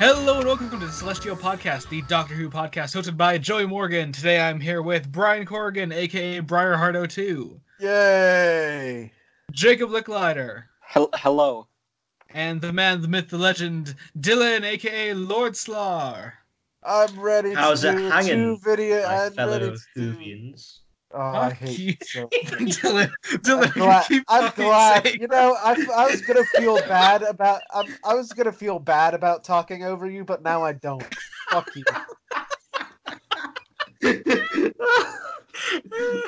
Hello and welcome to the Celestial Podcast, the Doctor Who podcast hosted by Joey Morgan. Today I'm here with Brian Corrigan, aka Briarheart 02, Yay! Jacob Licklider, Hel- hello. and the man, the myth, the legend, Dylan, aka Lord Slar. I'm ready How's to it do a hanging, two video. I'm fellow ready to do- Whovians. Oh, I Fuck hate you. it so. Dylan, I'm Dylan, glad. keep I'm glad. saying- You know, I, I was gonna feel bad about. I'm, I was gonna feel bad about talking over you, but now I don't. Fuck you.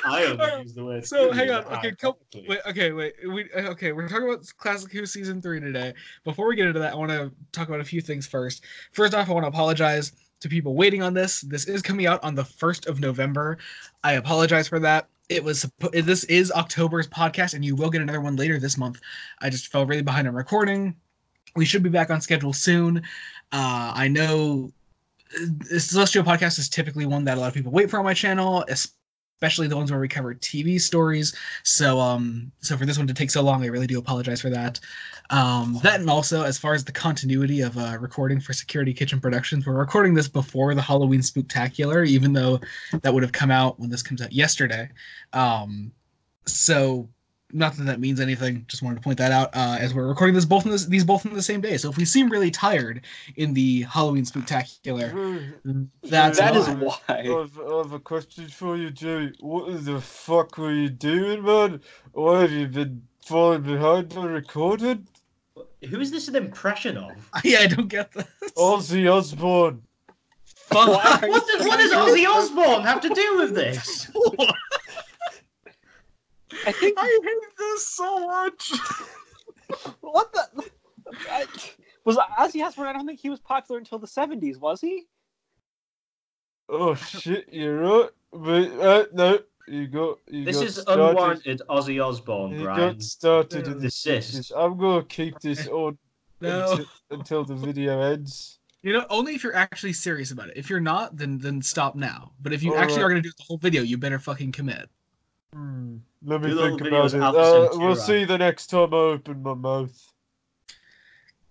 I only use the word. So, hang on, okay, come- Wait, okay, wait. We uh, okay. We're talking about Classic Who season three today. Before we get into that, I want to talk about a few things first. First off, I want to apologize to people waiting on this. This is coming out on the first of November. I apologize for that. It was this is October's podcast, and you will get another one later this month. I just fell really behind on recording. We should be back on schedule soon. Uh, I know uh, Celestial Podcast is typically one that a lot of people wait for on my channel, especially the ones where we cover TV stories. So um so for this one to take so long, I really do apologize for that. Um that and also as far as the continuity of uh recording for Security Kitchen Productions, we're recording this before the Halloween Spooktacular, even though that would have come out when this comes out yesterday. Um so not that that means anything, just wanted to point that out uh, as we're recording this both in this, these both in the same day. So if we seem really tired in the Halloween spectacular, that's That is why. why. I've, I have a question for you, Joey. What the fuck were you doing, man? Why have you been falling behind on recording? Who is this an impression of? yeah, I don't get this. Ozzy Osbourne. Fuck. What does, what does Ozzy Osbourne have to do with this? I think I hate this so much. what the I, was Ozzy Osbourne. I don't think he was popular until the seventies, was he? Oh shit, you're right. But uh, no, you got you This got is started. unwarranted Ozzy Osbourne, You Brian. got started in this. Desist. this- I'm gonna keep this on No. until, until the video ends. You know, only if you're actually serious about it. If you're not, then then stop now. But if you All actually right. are gonna do the whole video, you better fucking commit. Hmm. Let me Do think about it. Uh, we'll see the next time I open my mouth.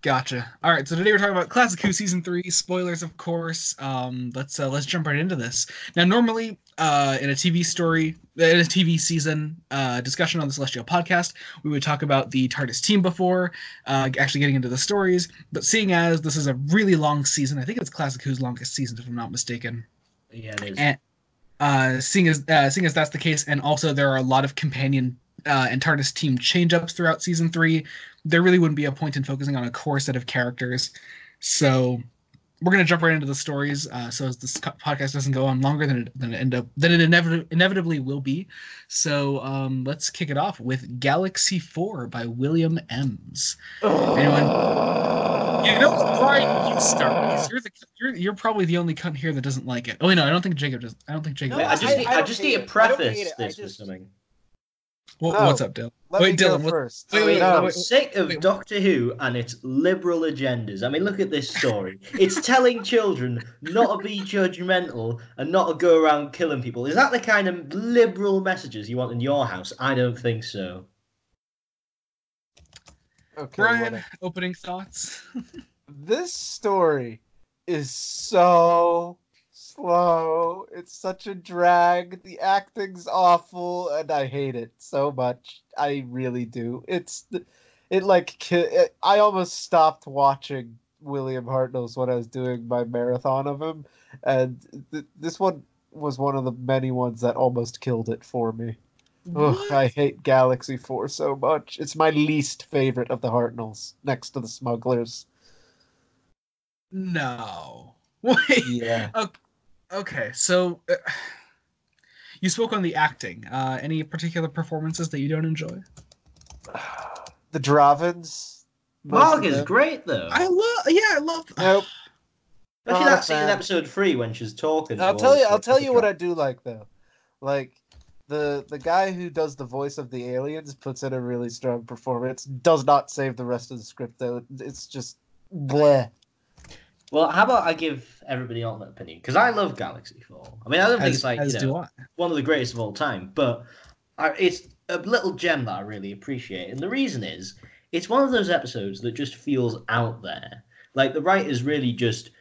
Gotcha. All right, so today we're talking about Classic Who season three spoilers, of course. Um, let's uh, let's jump right into this. Now, normally, uh, in a TV story, in a TV season uh, discussion on the Celestial podcast, we would talk about the TARDIS team before uh, actually getting into the stories. But seeing as this is a really long season, I think it's Classic Who's longest season, if I'm not mistaken. Yeah, it is. And uh, seeing as uh, seeing as that's the case, and also there are a lot of companion uh, and TARDIS team change ups throughout season three, there really wouldn't be a point in focusing on a core set of characters. So we're gonna jump right into the stories. Uh, so as this podcast doesn't go on longer than it, than it end up than it inevit- inevitably will be. So um, let's kick it off with Galaxy Four by William Emms. Anyone? You know, what, Brian, you start. because You're the you're, you're probably the only cunt here that doesn't like it. Oh wait, no, I don't think Jacob does. I don't think Jacob. No, I just, I- need, I I just need it. to preface hate it. This with just- something. What- No. What's up, Dylan? Let Wait, me Dylan, what- first. wait, wait, no. I'm wait, sick of wait. Doctor Who and its liberal agendas. I mean, look at this story. It's telling children not to be judgmental and not to go around killing people. Is that the kind of liberal messages you want in your house? I don't think so. Okay, Brian, opening thoughts. this story is so slow. It's such a drag. The acting's awful, and I hate it so much. I really do. It's it like it, I almost stopped watching William Hartnell's when I was doing my marathon of him, and th- this one was one of the many ones that almost killed it for me. Ugh, I hate Galaxy Four so much. It's my least favorite of the Hartnells, next to the Smugglers. No. Wait. Yeah. Okay, so uh, you spoke on the acting. Uh, any particular performances that you don't enjoy? The Drahvins. most Maaga is great though. I love. Yeah, I love. Nope. Especially not that a scene in episode three when she's talking. I'll tell you. I'll tell you what I do like though. Like the the guy who does the voice of the aliens puts in a really strong performance. Does not save the rest of the script though. It's just bleh. Well, how about I give everybody else an opinion? Because I love Galaxy Four. I mean, I don't think As, it's like you know, one of the greatest of all time, but I, it's a little gem that I really appreciate. And the reason is, it's one of those episodes that just feels out there. Like the writers really just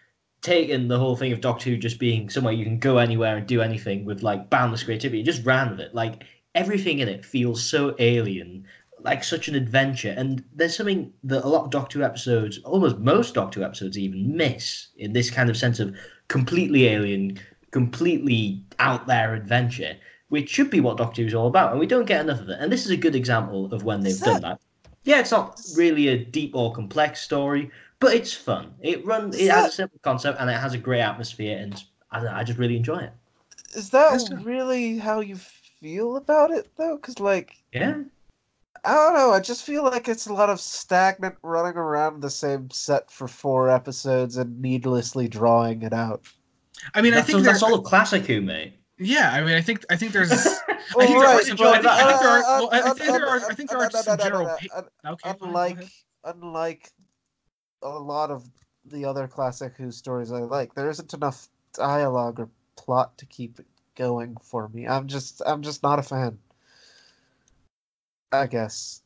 taken the whole thing of Doctor Who just being somewhere you can go anywhere and do anything with like boundless creativity, just ran with it. Like everything in it feels so alien, like such an adventure. And there's something that a lot of Doctor Who episodes, almost most Doctor Who episodes, even miss in this kind of sense of completely alien, completely out there adventure, which should be what Doctor Who is all about. And we don't get enough of it. And this is a good example of when they've Is done that. Yeah, it's not really a deep or complex story, but it's fun. It runs. It has a simple concept and it has a great atmosphere, and I, I just really enjoy it. Is that Yes, sir. really how you feel about it though? Because like Yeah. I don't know. I just feel like it's a lot of stagnant running around the same set for four episodes and needlessly drawing it out. I mean, I that's, think that's all of classic Who, mate. Yeah, I mean, I think I think there's. I think there are right, some. enjoy uh, uh, I think, there are. I think there are. I think there are some general. Uh, pa- Okay, unlike unlike a lot of the other classic Who stories I like, there isn't enough dialogue or plot to keep it going for me. I'm just I'm just not a fan. I guess.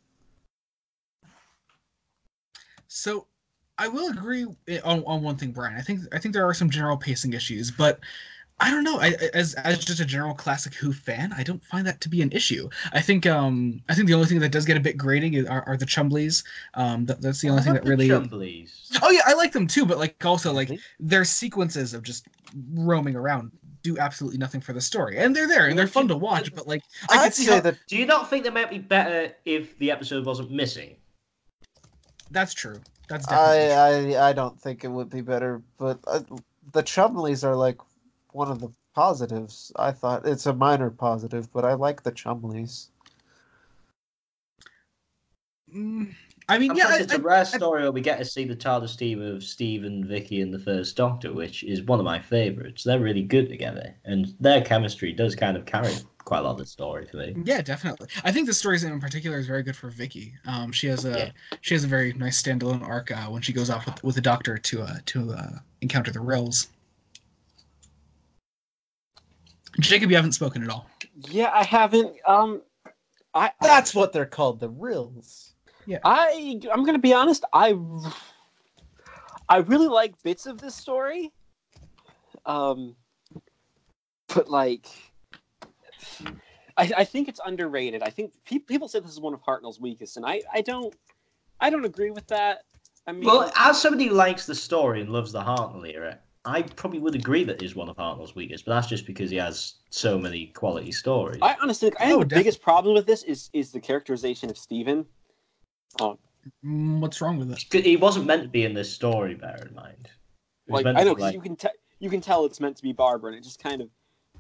So, I will agree eh, on, on one thing, Brian. I think I think there are some general pacing issues, but I don't know. I I- as as just a general classic Who fan, I don't find that to be an issue. I think um I think the only thing that does get a bit grating is, are, are the Chumblies. Um, that, that's the only thing that really. Chumblies. Oh yeah, I like them too, but like also like their sequences of just roaming around do absolutely nothing for the story, and they're there and they're fun to watch. But like I I'd could see how that Do you not think they might be better if the episode wasn't missing? that's true. That's definitely true. I, I I don't think it would be better, but uh, the Chumblies are like one of the positives. I thought it's a minor positive, but I like the Chumblies. Mm, I mean, And yeah, I- it's a I- rare story where we get to see the TARDIS team of Steve and Vicky and the First Doctor, which is one of my favourites. They're really good together, and their chemistry does kind of carry quite a lot of the story for me. Yeah, definitely. I think the story in particular is very good for Vicky. Um, she has a Yeah. she has a very nice standalone arc uh, when she goes off with, with the Doctor to uh, to uh, encounter the Rills. Jacob, you haven't spoken at all. Yeah, I haven't. Um, I That's what they're called, the Rills. Yeah. I I'm gonna be honest. I I really like bits of this story. Um, but like, I I think it's underrated. I think pe- people say this is one of Hartnell's weakest, and I I don't I don't agree with that. I mean, Well, as somebody who likes the story and loves the Hartnell era, I probably would agree that is one of Hartnell's weakest, but that's just because he has so many quality stories. I honestly think I Oh, think the definitely. biggest problem with this is is the characterization of Steven. Mm, What's wrong with it? He wasn't meant to be in this story, bear in mind. It Like I to know be 'cause you can tell you can tell it's meant to be Barbara, and it just kind of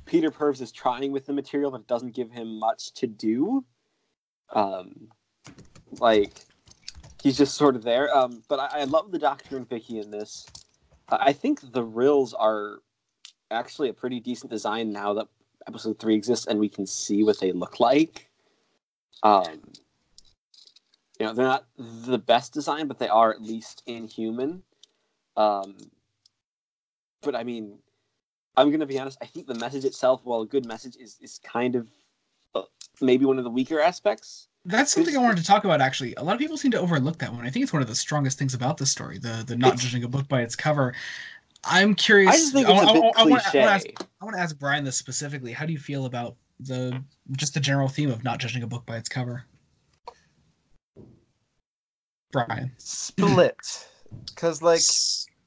Peter Purves is trying with the material, but it doesn't give him much to do. Um, like he's just sort of there. Um, but I, I love the Doctor and Vicky in this. I think the Rills are actually a pretty decent design now that episode three exists, and we can see what they look like. Um, you know, they're not the best design, but they are at least inhuman. Um, but I mean, I'm gonna be honest. I think the message itself, while a good message, is is kind of uh, maybe one of the weaker aspects. That's something I wanted to talk about. Actually, a lot of people seem to overlook that one. I think it's one of the strongest things about the story. The the not judging a book by its cover. I'm curious. I just think it's I, a bit I, I, cliche. ask, I want to ask Brian this specifically. How do you feel about the just the general theme of not judging a book by its cover? Brian. Split, because like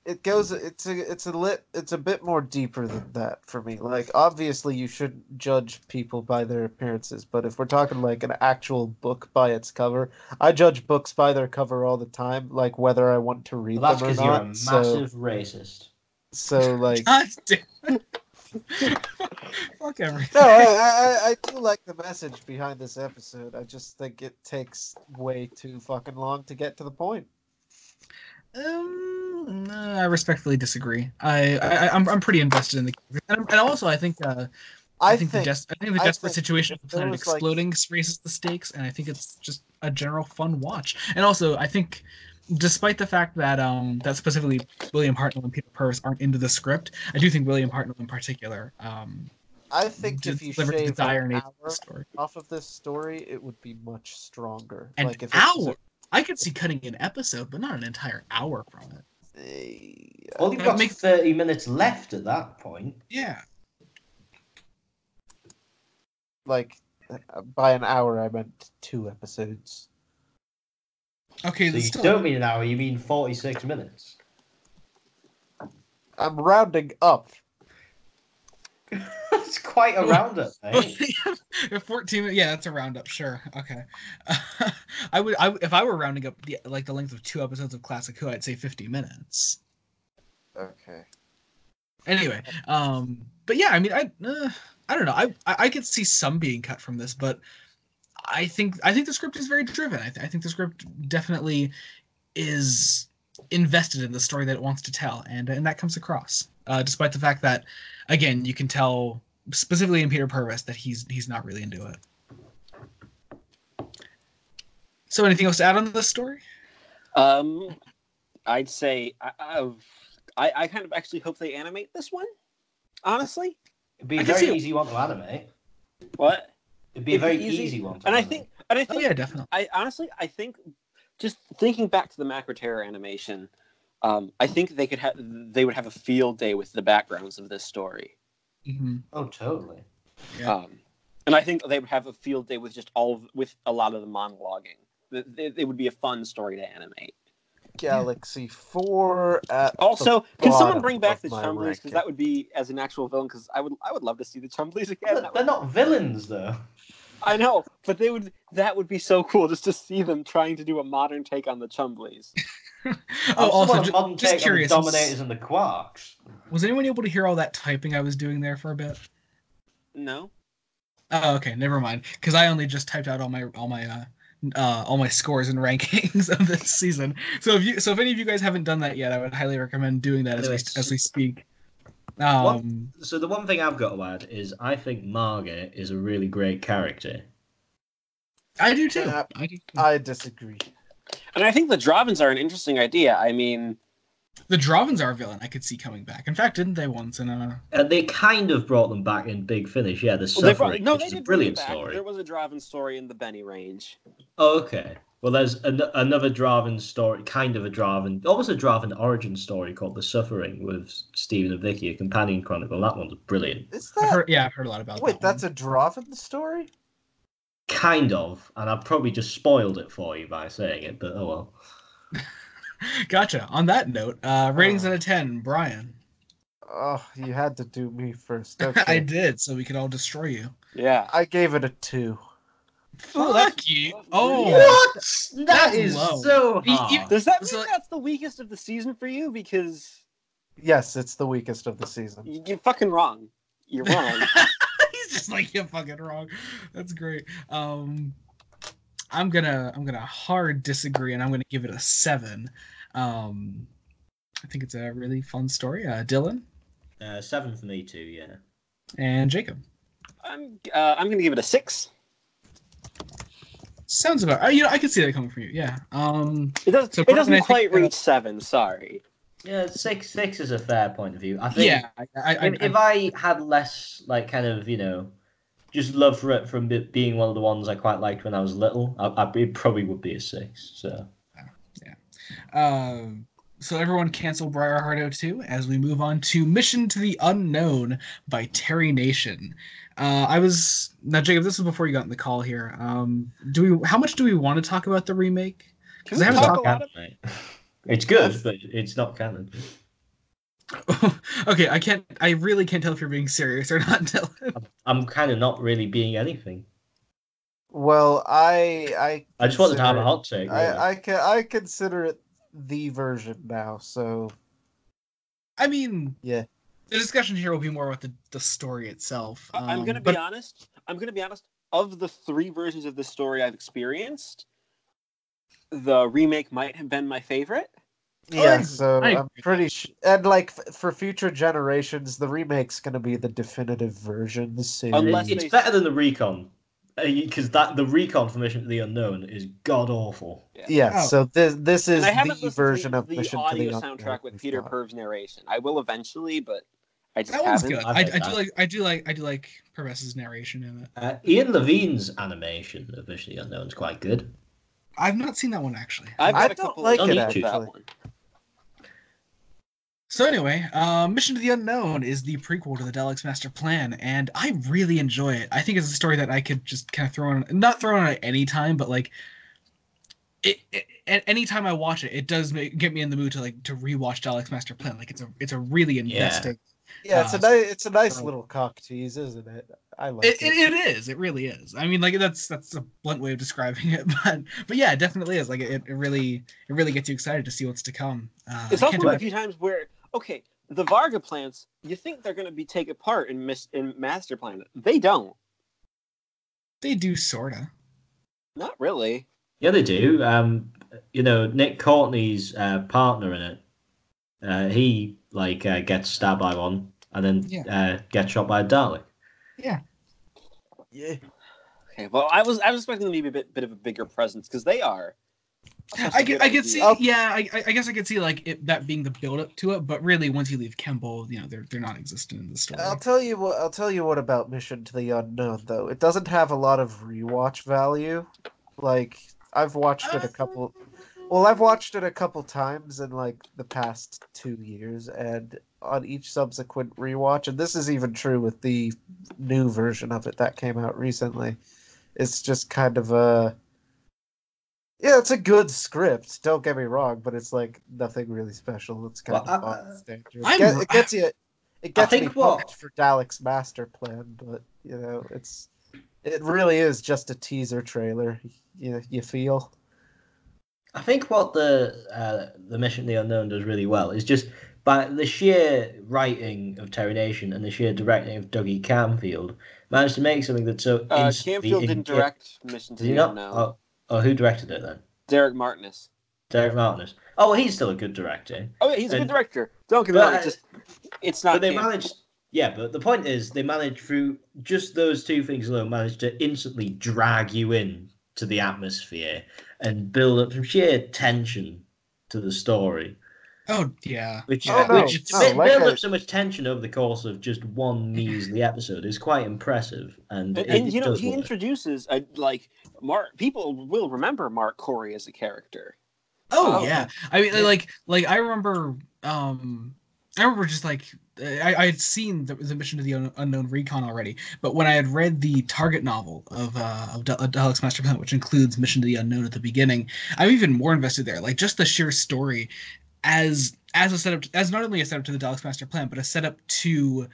it goes. It's a it's a lit. It's a bit more deeper than that for me. Like obviously you shouldn't judge people by their appearances, but if we're talking like an actual book by its cover, I judge books by their cover all the time, like whether I want to read Well, that's them or because you're a not. So massive racist. so like. Fuck everything. No, I, I, I do like the message behind this episode. I just think it takes way too fucking long to get to the point. Um, no, I respectfully disagree. I, I I'm, I'm pretty invested in the and, and also I think uh, I, I think, think, the des- I think the desperate think situation of the planet was, like- exploding raises the stakes, and I think it's just a general fun watch. And also, I think, despite the fact that um that specifically William Hartnell and Peter Purves aren't into the script, I do think William Hartnell in particular um I think if you shave an hour off of this story, it would be much stronger. An like if hour. I could see cutting an episode, but not an entire hour from it. Eh, Well, you've got makes- 30 minutes left at that point. Yeah. like uh, by an hour, I meant two episodes. Okay, So you still don't mean an hour, you mean 46 minutes. I'm rounding up. That's quite a roundup, mate. If 14 yeah that's a roundup sure okay i would I, if i were rounding up the like the length of two episodes of classic who i'd say 50 minutes Okay. anyway um but yeah i mean i uh, i don't know I, I i could see some being cut from this but i think i think the script is very driven i, th- I think the script definitely is invested in the story that it wants to tell and and that comes across uh despite the fact that again you can tell specifically in peter purves that he's he's not really into it so anything else to add on this story Um, I'd say I, I've- I, I kind of actually hope they animate this one. Honestly, It'd be I a very see it. easy one to animate. what? It'd be a It'd very be easy. easy one to And I think, and I oh think, yeah definitely I honestly, I think, just thinking back to the Macra Terror animation, um, I think they could have, they would have a field day with the backgrounds of this story. Mhm. Oh, totally. Yeah. Um, and I think they would have a field day with just all of, with a lot of the monologuing. It, it, it would be a fun story to animate. Galaxy Four at Also, can someone bring back the my Chumblies? Because that would be as an actual villain. Because I would, I would love to see the Chumblies again. They're, they're not villains, though. I know, but they would. That would be so cool just to see them trying to do a modern take on the Chumblies. oh I also want a ju- modern just take curious on the Dominators and the Quarks. Was anyone able to hear all that typing I was doing there for a bit? No, Oh, okay, never mind. Because I only just typed out all my all my uh, uh, all my scores and rankings of this season. So if you so if any of you guys haven't done that yet, I would highly recommend doing that as we as we speak. Um, So the one thing I've got to add is I think Margaret is a really great character. I do too. Yeah. I do. Too. I disagree. And I think the Drahvins are an interesting idea. I mean, the Drahvins are a villain I could see coming back. In fact, didn't they once in a? And Uh, they kind of brought them back in Big Finish. Yeah, the well, they Suffering, brought, no, which they is a did bring brilliant it back. story. There was a Drahvin story in the Benny range. Oh, okay. Well, there's an- another Drahvin story, kind of a Drahvin, almost a Drahvin origin story called The Suffering with Steven and Vicky, a companion chronicle. That one's brilliant. Is I've that heard, yeah, I've heard a lot about. That. Wait? that That's a Drahvin story. Kind of, and I've probably just spoiled it for you by saying it, but oh well. gotcha. On that note, uh, ratings Oh. out of ten, Brian. Oh, you had to do me first. Okay. I did, so we could all destroy you. Yeah, I gave it a two. Oh, Fuck that's- you. Oh, What? That That's low. so You- you- hard. does that mean So- that's the weakest of the season for you? Because Yes, it's the weakest of the season. you're fucking wrong. You're wrong. He's just like you're fucking wrong. That's great. Um, I'm gonna I'm gonna hard disagree, and I'm gonna give it a seven. Um, I think it's a really fun story. Uh, Dylan Uh, seven for me too. Yeah. and Jacob I'm, uh, I'm gonna give it a six. sounds about. Uh, you know, I can see that coming from you. Yeah. Um, It doesn't. So it doesn't I think, quite uh, reach seven. Sorry. Yeah, six six is a fair point of view. I think yeah. I, I, I, if, if I had less like kind of you know just love for it from be- being one of the ones I quite liked when I was little, I, I it probably would be a six. So Um, so everyone cancel Briarheart 02 as we move on to Mission to the Unknown by Terry Nation. Uh, I was now Jacob. This is before you got in the call here. Um, do we? How much do we want to talk about the remake? Because I we haven't talked. a lot of- Right. It's good, but it's not canon. okay, I can't. I really can't tell if you're being serious or not, Dylan. I'm, I'm kind of not really being anything. Well, I I I just wanted to have a hot take. really. I I can I consider it the version now. So I mean, Yeah. The discussion here will be more about the, the story itself. I- I'm um, gonna be but honest. I'm gonna be honest. Of the three versions of this story I've experienced, the remake might have been my favorite. I yeah, agree. so I I'm pretty sure. And like f- for future generations, the remake's gonna be the definitive version. So Unless it's better than the recon because that the recon for Mission to the Unknown is god awful. yeah, Oh. so this this is And I haven't the version to of the Mission audio to the soundtrack Unknown with Peter got. Purv's narration. I will eventually, but I just that one's haven't. good. I've I, I do that. like. I do like. I do like Purves's narration in it. Uh, Ian Levine's animation of Mission to the Unknown is quite good. I've not seen that one actually. I've I got a don't couple like of it, issues that actually. one. So anyway, uh, Mission to the Unknown is the prequel to the Daleks Master Plan, and I really enjoy it. I think it's a story that I could just kind of throw on, not throw on at any time, but like, it, it at any time I watch it, it does make, get me in the mood to like to rewatch Daleks Master Plan. Like it's a it's a really investing. Yeah, yeah it's a Uh, nice it's a nice so- little cock tease, isn't it? I like It, it. it, it is. It really is. I mean, like that's that's a blunt way of describing it, but but yeah, it definitely is. Like it, it really it really gets you excited to see what's to come. Uh, It's also a few times where okay, the Varga plants, you think they're going to be taken apart in Mis- in Master Plan. They don't. They do sorta. Not really. Yeah, they do. Um, you know, Nick Courtney's uh, partner in it. Uh, he like uh, gets stabbed by one and then Yeah. uh, gets shot by a Dalek. Yeah. Yeah. Okay, well, I was I was expecting them to be a bit, bit of a bigger presence because they are. That's I a could, I could see, Oh. yeah, I, I I guess I could see like it, that being the build up to it, but really once you leave Kembel, you know, they're they're not existent in the story. I'll tell you what. I'll tell you what about Mission to the Unknown, though. It doesn't have a lot of rewatch value. Like I've watched it a uh, couple. Well, I've watched it a couple times in like the past two years, and on each subsequent rewatch, and this is even true with the new version of it that came out recently. It's just kind of a. Yeah, it's a good script. Don't get me wrong, but it's like nothing really special. It's kind Well, of I- standard. It, get- it gets you. It gets me think what- pumped for Dalek's master plan, but you know, it's it really is just a teaser trailer. You you feel? I think what the uh, the Mission the Unknown does really well is just by the sheer writing of Terry Nation and the sheer directing of Dougie Camfield managed to make something that's so Uh, Camfield didn't direct Mission to the? Unknown. Oh, oh, who directed it then? Derek Martinus. Derek Martinus. Oh, well, he's still a good director. Oh yeah, he's a good director. Don't get me wrong. uh, It's just it's not. but they managed. Yeah, but the point is, they managed through just those two things alone, managed to instantly drag you in to the atmosphere and build up some sheer tension to the story. oh yeah, Which, Oh, no, which to no, bu- like build I- up so much tension over the course of just one measly episode is quite impressive. And, And, it- and it you know, does he work. introduces a, like Mark. People will remember Marc Cory as a character. oh Oh, yeah. I mean, yeah. like like I remember, um, I remember just like I I had seen the, the Mission to the Un- Unknown Recon already, but when I had read the Target novel of uh of Del- Dalek's Master Plan, which includes Mission to the Unknown at the beginning, I'm even more invested there. Like just the sheer story as as a setup as not only a setup to the Daleks Master Plan, but a setup to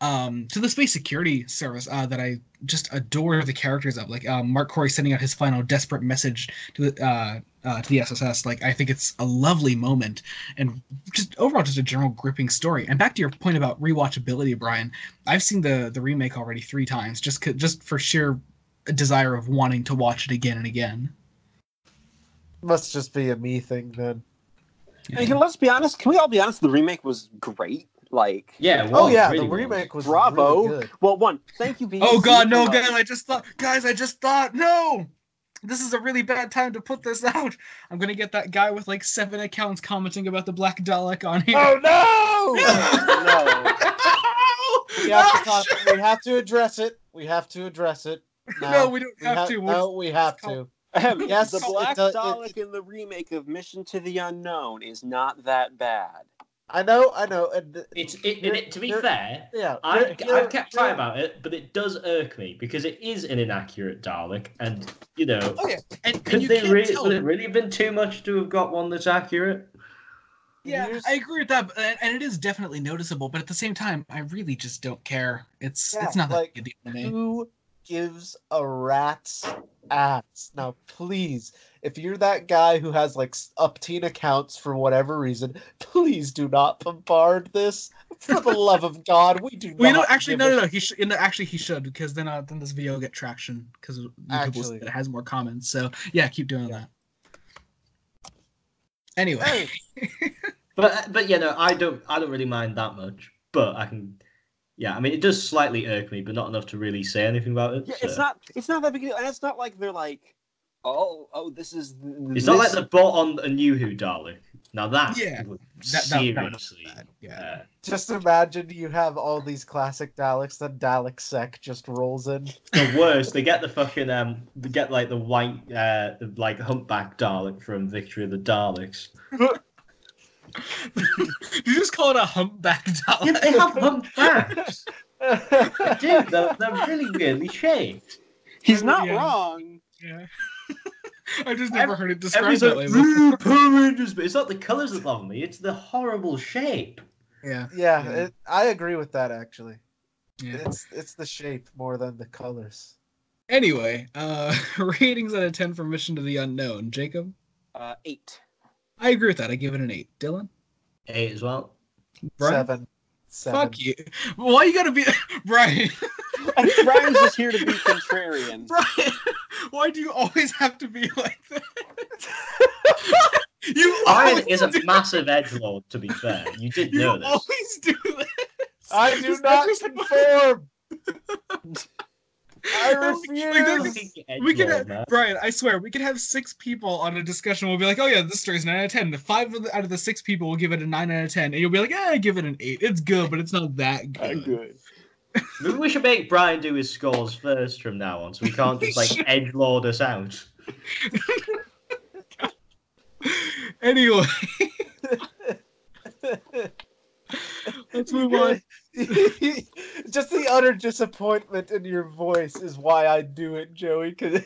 um to the space security service uh, that I just adore the characters of like um, Marc Cory sending out his final desperate message to the uh, uh, to the SSS like I think it's a lovely moment and just overall just a general gripping story and back to your point about rewatchability Brian I've seen the the remake already three times just just for sheer desire of wanting to watch it again and again Must just be a me thing then. And can, let's be honest. Can we all be honest? The remake was great. Like, Yeah, it Oh yeah, really the was. remake was bravo. really good. Well, one, thank you. BBC, Oh God, no, uh, for, guys! I just thought, guys, I just thought, no, this is a really bad time to put this out. I'm gonna get that guy with like seven accounts commenting about the Black Dalek on here. Oh no! no. we have to ah, talk, we have to address it. We have to address it. no, now. we don't We have ha- to. No, we have it's called- to. Yes, the it Black does- it- Dalek in the remake of Mission to the Unknown is not that bad. I know, I know. And th- It's it, it, to be You're- fair, yeah, I, you're- you're- I've kept quiet about it, but it does irk me because it is an inaccurate Dalek, and you know, Oh yeah, and, and could you they can't really? tell. Would it really have been too much to have got one that's accurate? Yeah, Here's- I agree with that, but, and and it is definitely noticeable. But at the same time, I really just don't care. It's Yeah, it's not that like, big a deal to me. Who gives a rat's ass? Now, please, if you're that guy who has like s- upteen accounts for whatever reason, please do not bombard this. For the love of God, we do Well, you know, not actually, no, no, no. He should. No, actually, he should because then, uh, then this video will get traction because YouTube will Actually. say it has more comments. So yeah, keep doing Yeah. that. Anyway, Hey, But but you know, I don't I don't really mind that much. But I can, yeah, I mean, it does slightly irk me, but not enough to really say anything about it. Yeah, so. it's not. It's not that big deal, and it's not like they're like, oh, oh, this is. It's not like this- they bought on a new Who Dalek. Now that Yeah, would that- that- that- seriously, that- yeah. uh, just imagine you have all these classic Daleks, then Dalek Sec just rolls in. the worst. They get the fucking um, they get like the white uh, like humpback Dalek from Victory of the Daleks. Did you just call it a humpback dollar? Yeah, they have humpbacks. Dude, they're, they're really weirdly shaped. He's not Yeah. wrong. Yeah. I just never heard it described that way like, before. "Ooh, Power Rangers, but it's not the colours that bother me, it's the horrible shape. Yeah. yeah, Yeah. It, I agree with that actually. Yeah. It's it's the shape more than the colors. Anyway, uh ratings out of 10 for Mission to the Unknown. Jacob? Uh, eight. I agree with that. I give it an 8. Dylan? Eight as well. Brian? Seven. Seven. Fuck you. Why you gotta be Brian? Brian's just here to be contrarian. Brian, why do you always have to be like that? you Brian is a do- massive edgelord, to be fair. You did You know this. always do this. I do not conform. I Like, refuse. there's- We could have. Brian. I swear, we could have six people on a discussion. We'll be like, "Oh yeah, this story's nine out of ten. The five of the, out of the six people will give it a nine out of ten, and you'll be like, "Yeah, I give it an eight. It's good, but it's not that good." good. Maybe we should make Brian do his scores first from now on, so we can't just like edge edgelord us out. Anyway, let's move on. Just the utter disappointment in your voice is why I do it, Joey. Because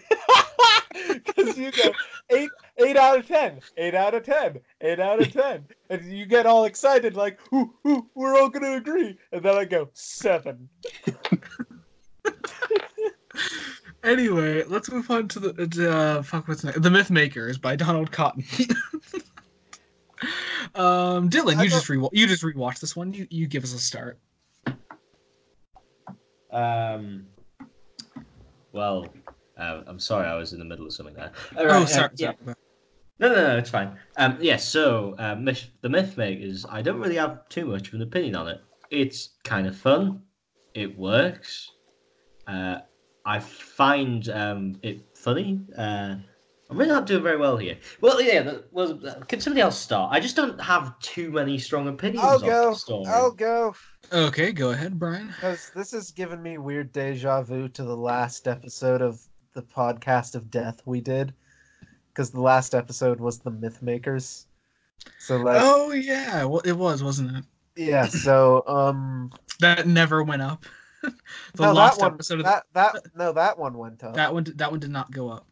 you go eight, eight out of ten, eight out of ten, eight out of ten, and you get all excited like, ooh, ooh, we're all gonna agree, and then I go seven. Anyway, let's move on to the to, uh, fuck what's next? The Myth Makers by Donald Cotton. um, Dylan, you just re you just rewatched this one. You you give us a start. Um, well, uh, I'm sorry, I was in the middle of something there. oh, Alright, uh, sorry. yeah. sorry. No, no, no, it's fine. Um, yes, so uh, myth, the myth makers. I don't really have too much of an opinion on it. It's kind of fun. It works. Uh, I find um, it funny. Uh, I'm really not doing very well here. Well, yeah. the- Well, uh, can somebody else start? I just don't have too many strong opinions I'll on go. the story. I'll go. Okay, go ahead, Brian. Because this has given me weird deja vu to the last episode of the podcast of death we did. Because the last episode was the Myth Makers. So like, Oh yeah, well it was, wasn't it? yeah. So um, That never went up. the no, last that one, episode of that that no, that one went up. that one that one did not go up.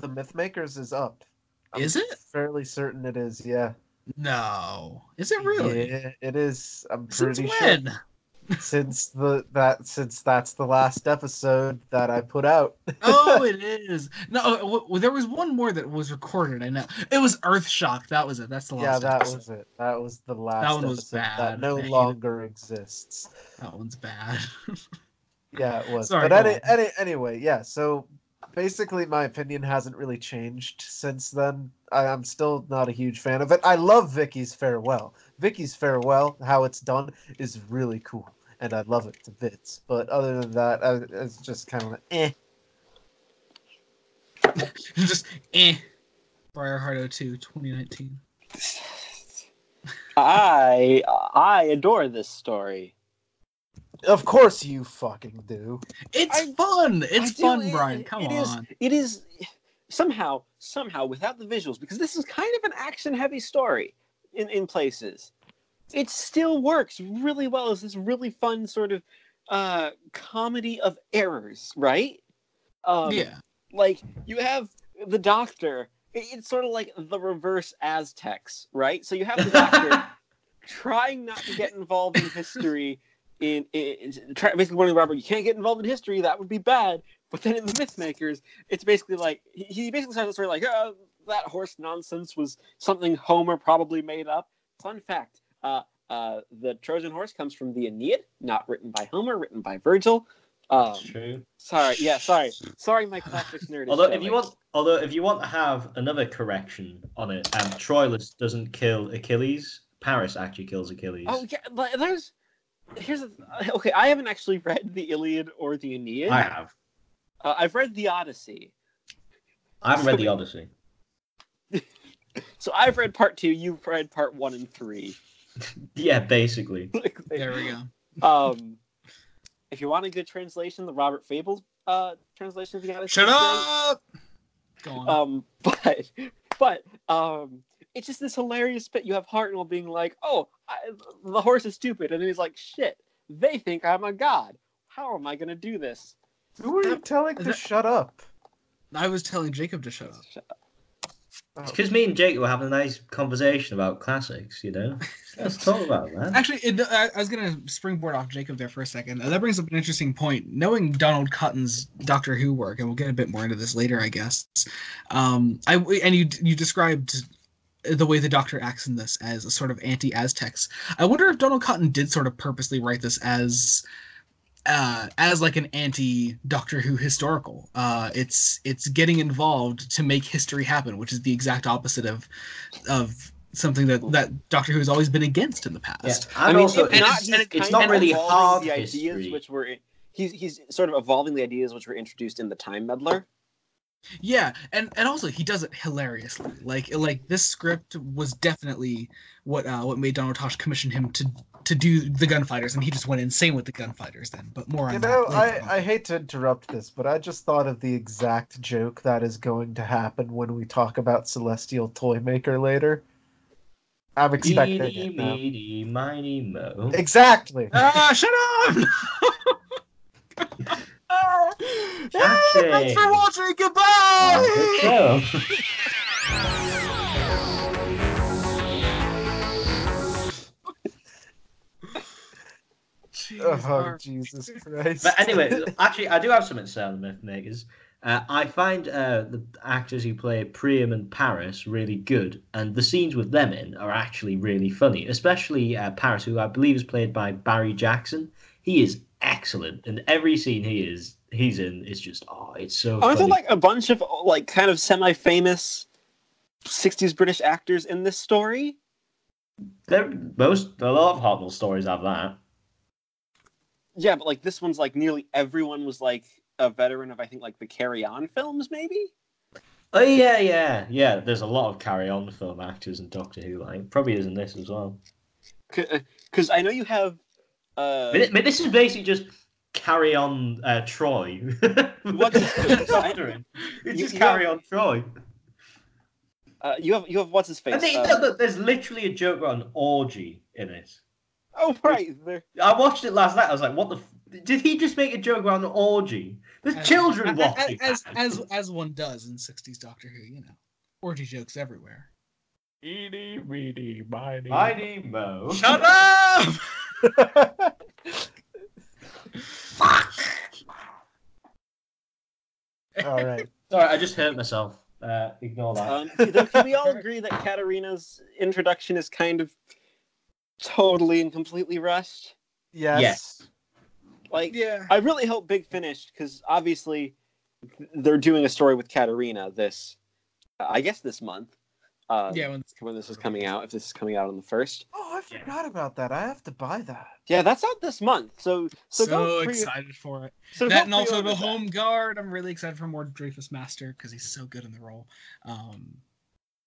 The Myth Makers is up. I'm Is it? Fairly certain it is. Yeah. No, is it really? Yeah, it is. I'm Since pretty sure. when? Since the that since that's the last episode that I put out. oh, it is. No, uh, there was one more that was recorded. I know it was Earth Shock. That was it. That's the last. yeah, that episode. was it. That was the last That one was bad. that no it. longer exists. That one's bad. Yeah, it was. Sorry, but any, any, anyway, yeah. So basically, my opinion hasn't really changed since then. I, I'm still not a huge fan of it. I love Vicky's farewell. Vicky's farewell, how it's done, is really cool, and I love it to bits. But other than that, I, it's just kind of like, eh. Just eh. Briarheart 02, 2019. I I adore this story. Of course you fucking do. It's I- fun. It's I fun, it- Brian. it- Come it is- on. it is somehow somehow without the visuals because this is kind of an action heavy story in in places. It still works really well as this really fun sort of uh comedy of errors, right? Um, yeah. like you have the doctor it's sort of like the reverse aztecs right so you have the doctor trying not to get involved in history in, in, in try, basically warning robert you can't get involved in history that would be bad but then in the myth makers it's basically like he, he basically starts the story like oh, that horse nonsense was something homer probably made up fun fact uh, uh, the trojan horse comes from the aeneid not written by homer written by virgil um, True. Sorry, yeah, sorry, sorry, my classics nerd. is Although if you want, although if you want to have another correction on it, um, Troilus doesn't kill Achilles. Paris actually kills Achilles. oh yeah, but there's here's a, okay. I haven't actually read the Iliad or the Aeneid. I have. Uh, I've read the Odyssey, I haven't read the Odyssey. so I've read part two. You've read part one and three. Yeah, basically. There we go. um, if you want a good translation, the Robert Fagles uh translation of the Odyssey. Shut up. Go on. Um, but but um, it's just this hilarious bit. You have Hartnell being like, "Oh, I, the horse is stupid," and he's like, "Shit, they think I'm a god. How am I gonna do this?" Who are you telling to that- shut up? I was telling Jacob to shut up. Shut up. Oh. Because me and Jake were having a nice conversation about classics, you know. Let's talk about that. Actually, it, I, I was gonna springboard off Jacob there for a second. Uh, that brings up an interesting point. Knowing Donald Cotton's Doctor Who work, and we'll get a bit more into this later, I guess. Um, I and you you described the way the Doctor acts in this as a sort of anti-Aztecs. I wonder if Donald Cotton did sort of purposely write this as uh, as like an anti Doctor Who historical. Uh, it's it's getting involved to make history happen, which is the exact opposite of of something that that Doctor Who has always been against in the past. and I mean, also if and not, it's- he's and it- kind it's not really evolving hard the ideas which were he's he's sort of evolving the ideas which were introduced in the Time Meddler. Yeah, and and also he does it hilariously. Like like this script was definitely what uh what made Donald Tosh commission him to to do the gunfighters, and he just went insane with the gunfighters. Then, but more on You that know, later I, on. I hate to interrupt this, but I just thought of the exact joke that is going to happen when we talk about Celestial Toymaker later. I'm expecting Meeny, it now. meeny, miny, mo. Exactly. Ah, shut up! Ah, thanks for watching. Oh, Goodbye. good show. Oh, Jesus Christ. But anyway, actually, I do have something to say on the Mythmakers. Uh, I find uh, the actors who play Priam and Paris really good, and the scenes with them in are actually really funny. Especially uh, Paris, who I believe is played by Barry Jackson. He is excellent, and every scene he is he's in is just oh, it's so. Aren't there like a bunch of like kind of semi-famous '60s British actors in this story? There, most a lot of Hartnell stories have that. Yeah, but like this one's like nearly everyone was like a veteran of I think like the Carry On films, maybe. Oh yeah, yeah, yeah. There's a lot of Carry On film actors in Doctor Who. Like probably is in this as well. Because uh, I know you have. Uh, I mean, this is basically just carry on uh, Troy. What's- Doctor Who. It's You- just you carry on Troy. uh, you have you have what's his face? They, look, look, there's literally a joke about an orgy in it. oh right, there. I watched it last night. I was like, "What the? F- did he just make a joke about an orgy?" There's As- children as, watching. as, as as one does in '60s Doctor Who, you know, orgy jokes everywhere. Eeny, meeny, miny. Mighty Mo. Shut up! All right. Sorry, I just hurt myself. Uh, ignore that. Um, can we all agree that Katarina's introduction is kind of totally and completely rushed? Yes. Yes. Like, Yeah. I really hope Big Finish because obviously they're doing a story with Katarina this, I guess this month. Uh, Yeah, when when this is coming out, if this is coming out on the first. Oh, I Yeah. forgot about that. I have to buy that. Yeah, that's out this month. So so, so, go pre- excited for it. So that and also pre-order the that. Home Guard. I'm really excited for more Dreyfus Master because he's so good in the role. Um,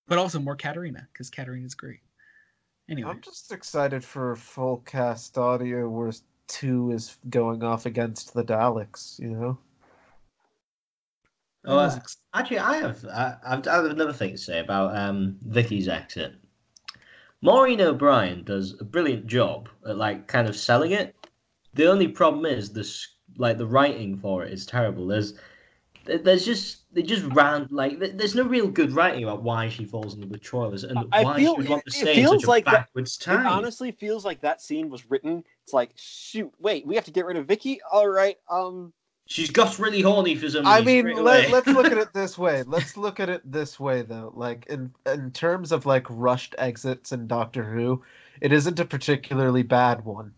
but also more Katarina because Katarina's great. Anyway, I'm just excited for full cast audio where two is going off against the Daleks, you know? Oh, ex- Actually, I have I, I've, I have another thing to say about um, Vicky's exit. Maureen O'Brien does a brilliant job at like kind of selling it. The only problem is this like the writing for it is terrible. There's there's just they just ran like there's no real good writing about why she falls in love with Troilus and I why feel- she would want to it- it stay in such a like that- backwards It time. honestly feels like that scene was written. It's like, shoot, wait, we have to get rid of Vicky. All right, um, She's got really horny for somebody. I mean, let, let's look at it this way. Let's look at it this way, though. Like in in terms of like rushed exits in Doctor Who, it isn't a particularly bad one.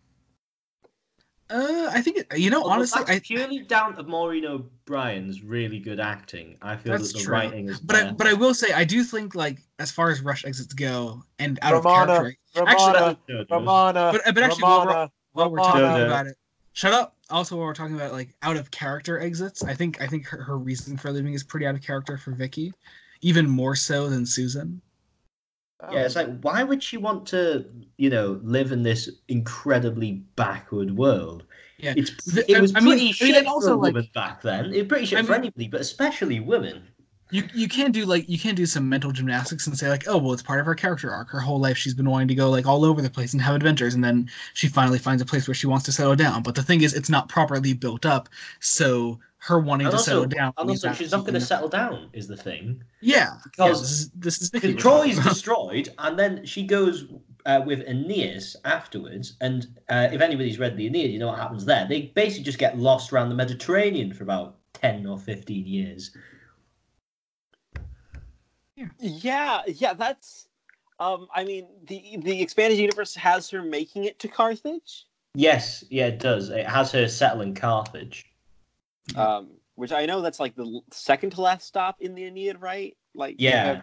uh, I think you know Although honestly, that's I purely down to Maureen O'Brien's really good acting. I feel That's that the true. writing is. but I, but I will say I do think like as far as rush exits go and out Ramona, of character. Ramona, No, no. Ramona, But, but actually, while we're, while we're Ramona. talking No, no. about it, shut up. Also, while we're talking about like out of character exits, I think I think her, her reason for leaving is pretty out of character for Vicky, even more so than Susan. Oh. Yeah, it's like why would she want to, you know, live in this incredibly backward world? Yeah. It's it I- was I mean- pretty I mean, shit and for also, a like- woman back then. It was pretty shit I for anybody, but especially women. You you can do like you can do some mental gymnastics and say like oh well it's part of her character arc her whole life she's been wanting to go like all over the place and have adventures and then she finally finds a place where she wants to settle down but the thing is it's not properly built up so her wanting And to settle down and also she's not going to settle down. Is the thing yeah because yeah, this is this is because Troy's destroyed, and then she goes uh, with Aeneas afterwards. And uh, if anybody's read the Aeneid, you know what happens there. They basically just get lost around the Mediterranean for about ten or fifteen years. Yeah, yeah, that's. Um, I mean, the the expanded universe has her making it to Carthage, Yes, yeah, it does. It has her settling Carthage. um, which I know that's like the second to last stop in the Aeneid, right? Like, Yeah.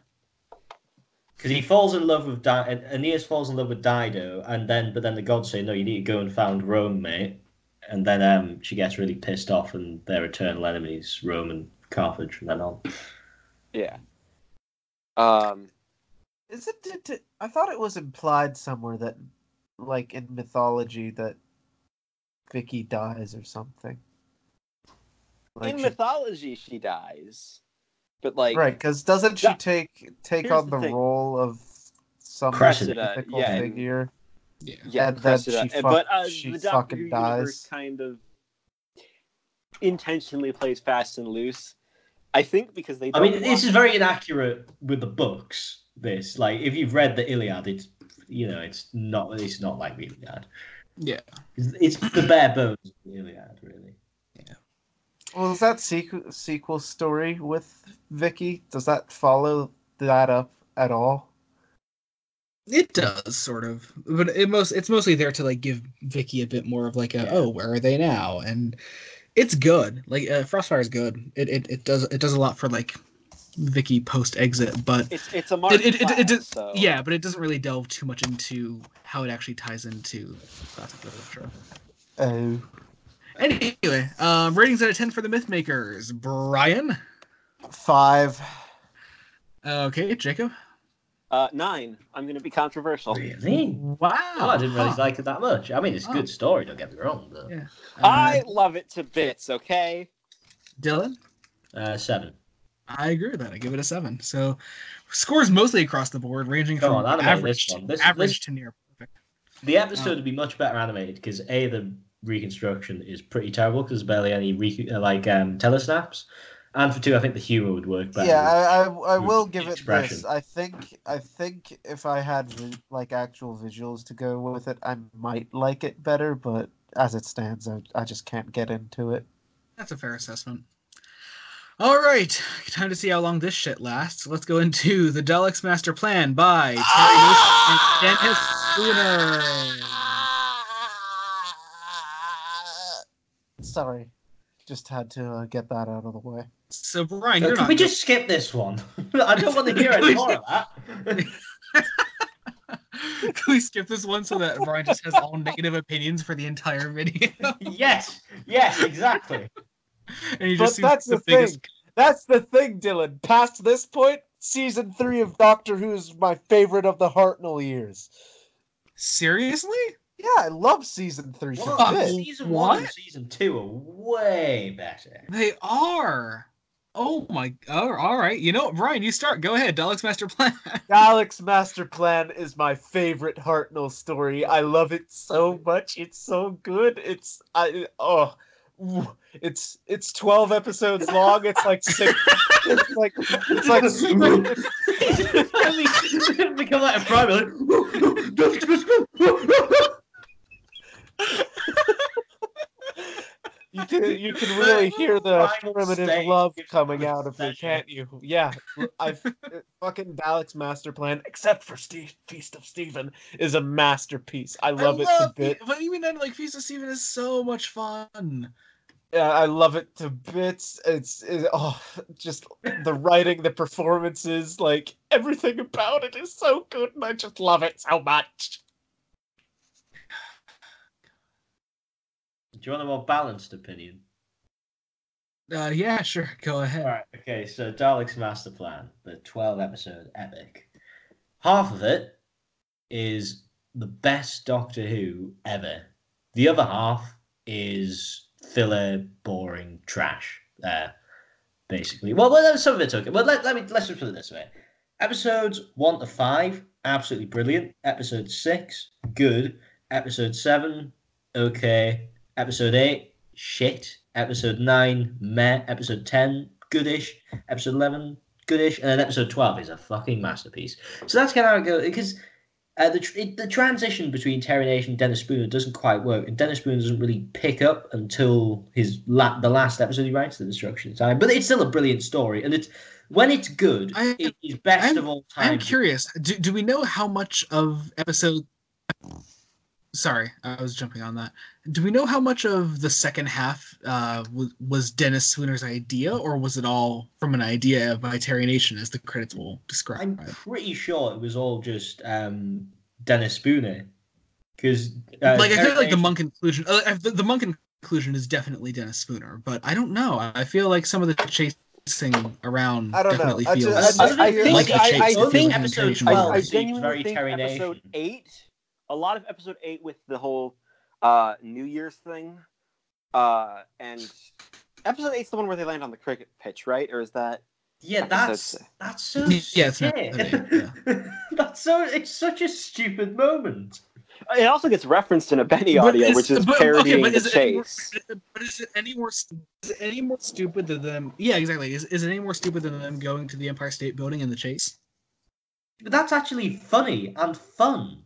Because he falls in love with Di- Aeneas falls in love with Dido, and then but then the gods say no, you need to go and found Rome, mate. And then um, she gets really pissed off, and they're eternal enemies, Rome and Carthage from then on. yeah. Um, Is it? Did, did- I thought it was implied somewhere that, like in mythology, that Vicky dies or something. Like in she- mythology, she dies, but like, right? Because doesn't she Yeah. take take on the the, role of some Cressida, mythical yeah, and- figure? yeah yeah, and then Cressida. she fuck- but uh, she the Doctor fucking Who universe dies. kind of intentionally plays fast and loose. I think because they. I Don't mean, want- this is very inaccurate with the books. This, like, if you've read the Iliad, it's you know, it's not it's not like the Iliad. yeah It's, it's the bare bones of the Iliad, really. Yeah. Well, is that sequel sequel story with Vicky? Does that follow that up at all? It does sort of, but it most it's mostly there to like give Vicky a bit more of like a Yeah. oh where are they now and it's good like uh, Frostfire is good it, it it does it does a lot for like Vicky post exit but It's it's a mark. it, it, it, it, so. yeah but it doesn't really delve too much into how it actually ties into classic literature. Oh, Anyway, um, ratings out of ten for the Myth Makers. Brian, five. okay, Jacob. Uh, nine. I'm going to be controversial. Really? Wow, Oh, I didn't really like it that much. I mean, it's a good story. Don't get me wrong. But... Yeah. I Uh, love it to bits. Okay. Dylan. Uh, seven. I agree with that. I give it a seven. So scores mostly across the board, ranging Come from on, average, this. This- average this- to near perfect. The episode Oh. would be much better animated because a the reconstruction is pretty terrible because there's barely any re- uh, like um, telesnaps, and for two, I think the humor would work better. Yeah, I, I, I will give it expression. this. I think I think if I had like actual visuals to go with it, I might like it better. But as it stands, I, I just can't get into it. That's a fair assessment. All right, time to see how long this shit lasts. Let's go into the Daleks Master Plan by Terry Nation and Dennis Spooner. Sorry, just had to uh, get that out of the way. So Brian, you're can not. we just skip this one? I don't want to hear any more of that. Can we skip this one so that Brian just has all negative opinions for the entire video? yes, yes, exactly. and But that's the the biggest. thing. That's the thing, Dylan. Past this point, season three of Doctor Who is my favorite of the Hartnell years. Seriously? Yeah, I love season three. Well, Fuck. season one and season two are way better. They are. Oh my. Oh, all right. You know Brian? You start. Go ahead. Daleks Master Plan. Alex Master Plan is my favorite Hartnell story. I love it so much. It's so good. It's I oh it's it's 12 episodes long. It's like six it's like it's like become like a primary. You can you can really hear the primitive love coming out of it, can't you? Yeah. I've uh, fucking Dalek's Master Plan, except for Steve Feast of Steven, is a masterpiece. I love it to bits. But even then, like Feast of Steven is so much fun. Yeah, I love it to bits. It's it, oh, just the writing, the performances, like everything about it is so good, and I just love it so much. Do you want a more balanced opinion? Uh, yeah, sure. Go ahead. right. Okay. So Dalek's Master Plan, the twelve episode epic. Half of it is the best Doctor Who ever. The other half is filler, boring trash. Uh, basically. Well, well, some of it's okay. Well, let, let me let's just put it this way: episodes one to five, absolutely brilliant. Episode six, good. Episode seven, okay. Episode eight, shit. Episode nine, meh. Episode ten, goodish. Episode eleven, goodish. And then episode twelve is a fucking masterpiece. So that's kind of how it goes because. Uh, the, tr- the transition between Terry Nation and Dennis Spooner doesn't quite work, and Dennis Spooner doesn't really pick up until his la- the last episode he writes, The Destruction of Time. But it's still a brilliant story, and it's when it's good, I- it is best I'm- of all time. I'm curious. Do, do we know how much of episode? Sorry, I was jumping on that. Do we know how much of the second half uh, was, was Dennis Spooner's idea, or was it all from an idea of Terry Nation, as the credits will describe? I'm pretty sure it was all just um, Dennis Spooner, because uh, like I feel like the monk inclusion, uh, the, the monk inclusion is definitely Dennis Spooner, but I don't know. I feel like some of the chasing around I don't know. definitely I feels just- I- I I think- like a I- chase. I It feels think episode 12 I, I genuinely very think Terry episode eight, a lot of episode eight with the whole uh, New Year's thing, uh, and episode eight's the one where they land on the cricket pitch, right? Or is that? Yeah, that's Episode that's so Yeah, it's not- shit. that's so it's such a stupid moment. It also gets referenced in a Benny audio, is- which is but- okay, parodying but the is it any more- chase. But is it any more? Is it any more stupid than them? Yeah, exactly. Is, is it any more stupid than them going to the Empire State Building in the chase? But that's actually funny and fun.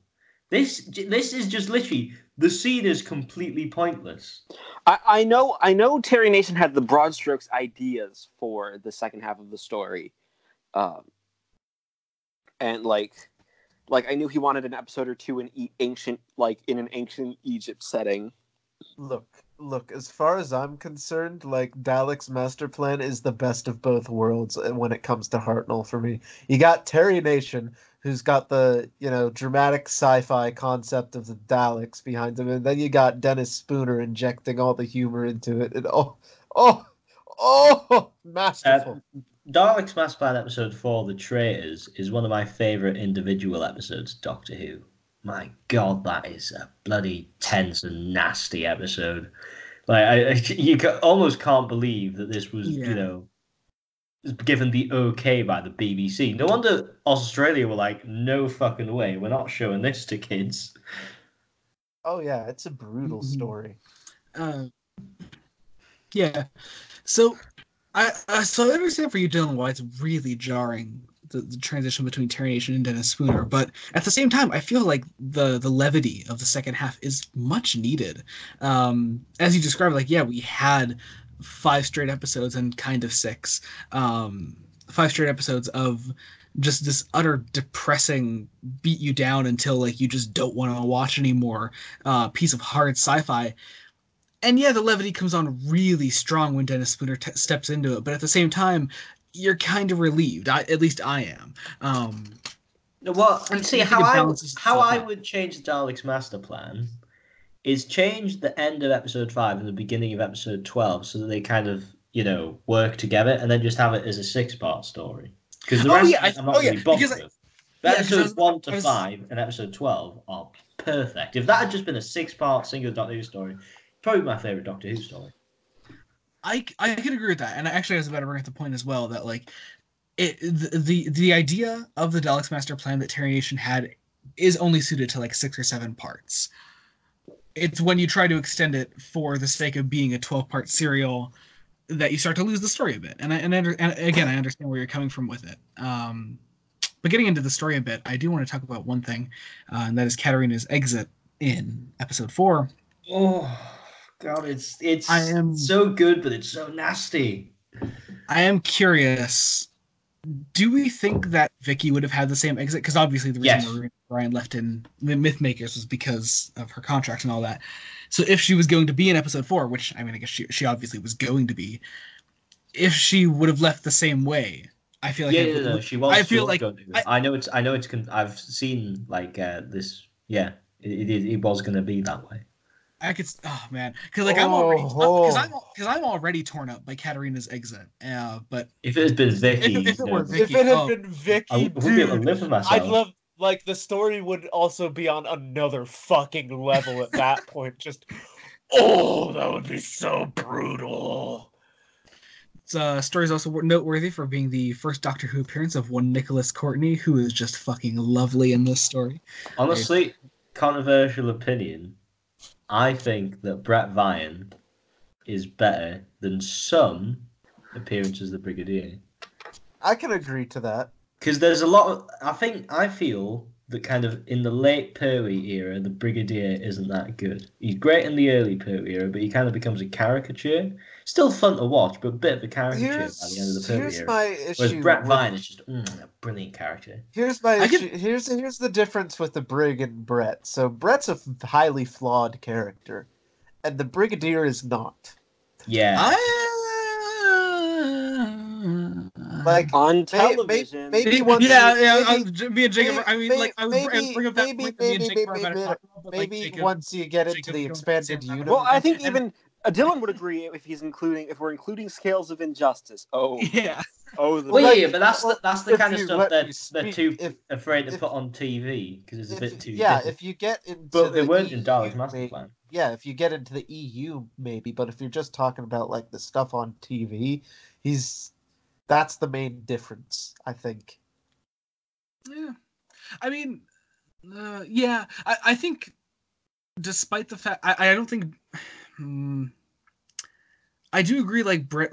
This this is just literally the scene is completely pointless. I, I know I know Terry Nation had the broad strokes ideas for the second half of the story. Um and like like I knew he wanted an episode or two in e- ancient like in an ancient Egypt setting. Look, look. As far as I'm concerned, like Dalek's master plan is the best of both worlds uh, when it comes to Hartnell. For me, you got Terry Nation, who's got the you know dramatic sci-fi concept of the Daleks behind him, and then you got Dennis Spooner injecting all the humor into it. And oh, oh, oh, masterful. Dalek's Master Plan episode four, The Traitors, is one of my favourite individual episodes Doctor Who. My God, that is a bloody tense and nasty episode. Like I, I you ca- almost can't believe that this was, Yeah. you know, given the okay by the BBC. No wonder Australia were like, no fucking way, we're not showing this to kids. oh yeah, it's a brutal Mhm. story. Uh, yeah. So, I, I so I understand for you, Dylan, why it's really jarring the, the transition between Terry Nation and Dennis Spooner, but at the same time, I feel like the the levity of the second half is much needed. Um, as you described, like yeah, we had five straight episodes and kind of six, um, five straight episodes of just this utter depressing beat you down until like you just don't want to watch anymore uh, piece of hard sci-fi and yeah, the levity comes on really strong when Dennis Spooner t- steps into it, but at the same time, you're kind of relieved. I, at least I am. Um, Well, And see how I how I out. would change the Daleks' master plan is change the end of episode five and the beginning of episode twelve so that they kind of you know work together and then just have it as a six part story because the Oh, rest yeah, of I- it I'm not oh, yeah, really bothered because I- with. yeah, 'cause I episodes one to was- five and episode twelve are perfect. If that had just been a six part single Doctor Who story, probably my favorite Doctor Who story. I I could agree with that, and actually, I was about to bring up the point as well that like it the the, the idea of the Daleks Master Plan that Terry Nation had is only suited to like six or seven parts. It's when you try to extend it for the sake of being a twelve part serial that you start to lose the story a bit. And I, and, I, and again, I understand where you're coming from with it. Um, but getting into the story a bit, I do want to talk about one thing, uh, and that is Katarina's exit in episode four. Oh god, it's it's I am- so good, but it's so nasty. I am curious. Do we think that Vicky would have had the same exit? Because obviously the reason Yes. Marina left in Mythmakers was because of her contract and all that. So if she was going to be in episode four, which I mean, I guess she she obviously was going to be, if she would have left the same way, I feel like yeah, it would- no, she was. I feel like going to. I- I, know it's. I know it's. I've seen like uh, this. Yeah, it, it, it was going to be that way. I could. Oh man, because like I'm already Oh. because I'm because I'm already torn up by Katarina's exit. Uh, but If it had been Vicky, if it were Vicky- if it had oh. been Vicky, I wouldn't be able to dude, live with myself. I'd love like the story would also be on another fucking level at that point. Just oh, that would be so brutal. uh, story is also noteworthy for being the first Doctor Who appearance of one Nicholas Courtney, who is just fucking lovely in this story. Honestly, controversial opinion. I think that Bret Vyon is better than some appearances of the Brigadier. I can agree to that. Because there's a lot of. I think. I feel that kind of in the late Pertwee era, the Brigadier isn't that good. He's great in the early Pertwee era, but he kind of becomes a caricature. Still fun to watch, but a bit of a caricature Here's, by the end of the Pertwee here's era. my Whereas. Bret with- Vyon is just mm, a brilliant character. Here's my I issue. can- Here's here's the difference with the Brig and Bret. So Bret's a f- highly flawed character, and the Brigadier is not. Yeah. I... Like On may- television. maybe yeah, once- yeah, yeah. I maybe- me and Jacob. I mean, may- like, I would I maybe- bring up that maybe- point that me and maybe- Jacob were about to maybe- talk about, but, like, maybe once you get into Jacob the expanded universe. well, I think even uh, Dylan would agree if he's including if we're including scales of injustice. Oh, Yeah. oh, the Well, Like, yeah, but that's the, that's the if kind of stuff let they're, they're too if- afraid to if- put on TV because it's a bit too. yeah, different. if you get into but they the weren't in EU Dalek's master may- plan. yeah, if you get into the EU, maybe. But if you're just talking about like the stuff on TV, he's that's the main difference, I think. Yeah. I mean, uh, yeah, I, I think despite the fact, I, I don't think. Hmm, I do agree, like, Bret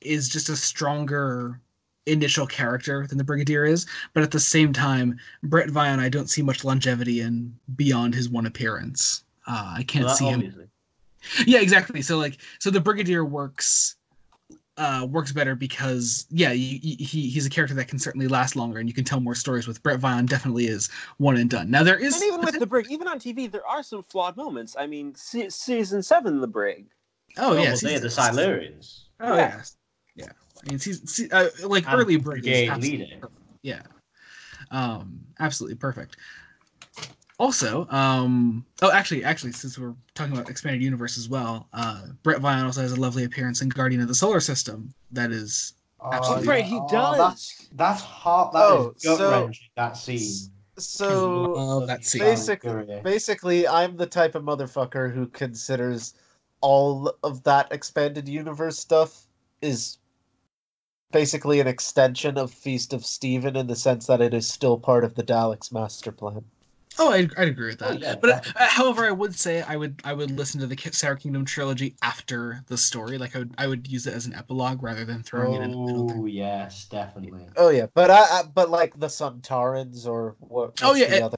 is just a stronger initial character than the Brigadier is, but at the same time, Bret Vyon, I don't see much longevity in beyond his one appearance. Uh, I can't Well, see him yeah exactly. So like so the brigadier works uh works better because yeah you, you- he he's a character that can certainly last longer and you can tell more stories with Bret Vyon definitely is one and done now there is and even with the brig, even on TV, there are some flawed moments. I mean, se- season seven, the brig. oh Oh, yeah well, they're the Silurians. oh yeah yeah i mean season, se- uh, like And early brig is brigade absolutely leader. perfect. yeah um absolutely perfect also um oh actually actually since we're talking about expanded universe as well uh Bret Vyon also has a lovely appearance in guardian of the solar system that is Absolutely. right, he does. That's that's hard. That Oh, is so- That scene. So that scene basic- Career. basically, I'm the type of motherfucker who considers all of that expanded universe stuff is basically an extension of Feast of Steven in the sense that it is still part of the Daleks' master plan. Oh, I'd, I'd agree with Oh, that. yeah, but uh, however, I would say I would I would listen to the Ki- Sara Kingdom trilogy after the story. Like I would I would use it as an epilogue rather than throwing it in the middle. Oh yes, definitely. Oh yeah, but I, I but like the Sontarans or what? Oh, what's yeah, the it- other?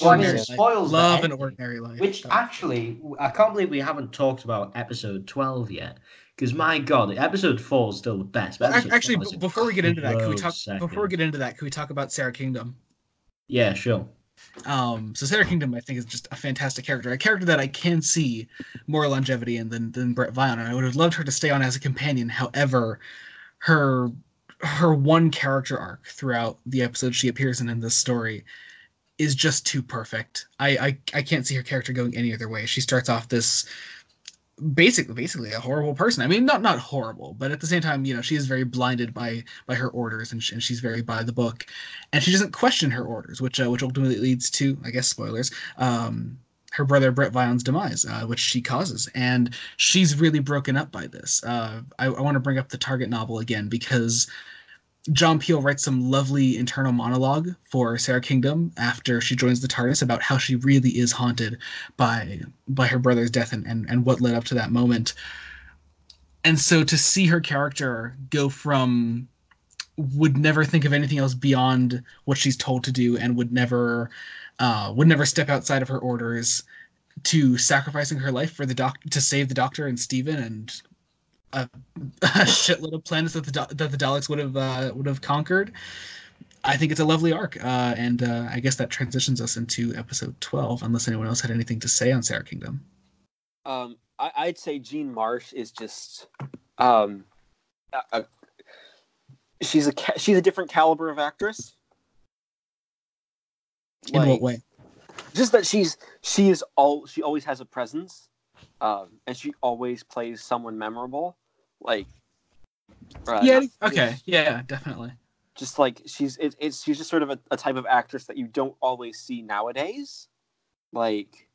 Well, I mean, it spoils the Love an ending, ordinary life. Which actually, I can't believe we haven't talked about episode twelve yet. Because my god, episode four is still the best. but Well, ac- episode actually, 12 is b- a before we get into that, can we talk? close Before we get into that, can we talk about Sara Kingdom? Yeah, sure. Um, so Sara Kingdom, I think, is just a fantastic character, a character that I can see more longevity in than than Bret Vyon, and I would have loved her to stay on as a companion. However, her her one character arc throughout the episode she appears in in this story is just too perfect. I I, I can't see her character going any other way. She starts off this basically basically a horrible person. I mean, not not horrible, but at the same time, you know, she is very blinded by by her orders, and, she, and she's very by the book, and she doesn't question her orders, which uh, which ultimately leads to, I guess, spoilers. Um, her brother Bret Vyon's demise, uh, which she causes, and she's really broken up by this. Uh, I, I want to bring up the Target novel again because John Peel writes some lovely internal monologue for Sara Kingdom after she joins the TARDIS about how she really is haunted by by her brother's death and, and, and what led up to that moment. And so to see her character go from would never think of anything else beyond what she's told to do and would never uh, would never step outside of her orders to sacrificing her life for the doc to save the doctor and Steven and a, a shitload of planets that the that the Daleks would have uh, would have conquered. I think it's a lovely arc, uh, and uh, I guess that transitions us into episode twelve. Unless anyone else had anything to say on Sara Kingdom. Um, I, I'd say Jean Marsh is just, um, a, a- she's a she's a different caliber of actress. In Like, what way? Just that she's she is all she always has a presence, um, and she always plays someone memorable. Like, uh, yeah. Okay. Yeah. Definitely. just like she's it, it's she's just sort of a, a type of actress that you don't always see nowadays like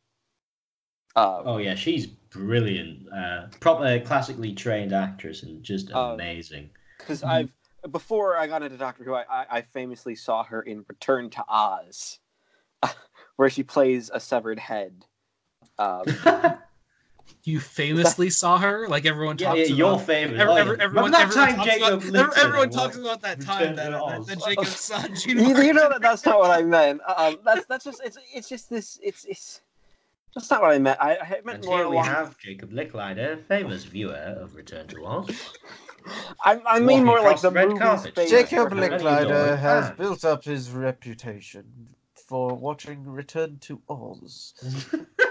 Uh, Oh yeah, she's brilliant. Uh, proper classically trained actress and just Um, amazing. because Mhm. I've before I got into Doctor Who, I, I, I famously saw her in Return to Oz, where she plays a severed head. Um, You famously saw her, like everyone talks yeah, about. your favorite. Every- oh, every- yeah. everyone, that everyone time talks Jacob about, licked everyone talks about that time that, that, Oz. that Jacob saw Jean you, you know that that's not what I meant. Um, that's that's just it's it's just this it's it's that's not what I meant. I, I meant And more here we along. have Jacob Licklider, famous viewer of Return to Oz. I, I mean Walking more like the the red movie carpet. Jacob where- Licklider Licklider has fans. built up his reputation for watching Return to Oz.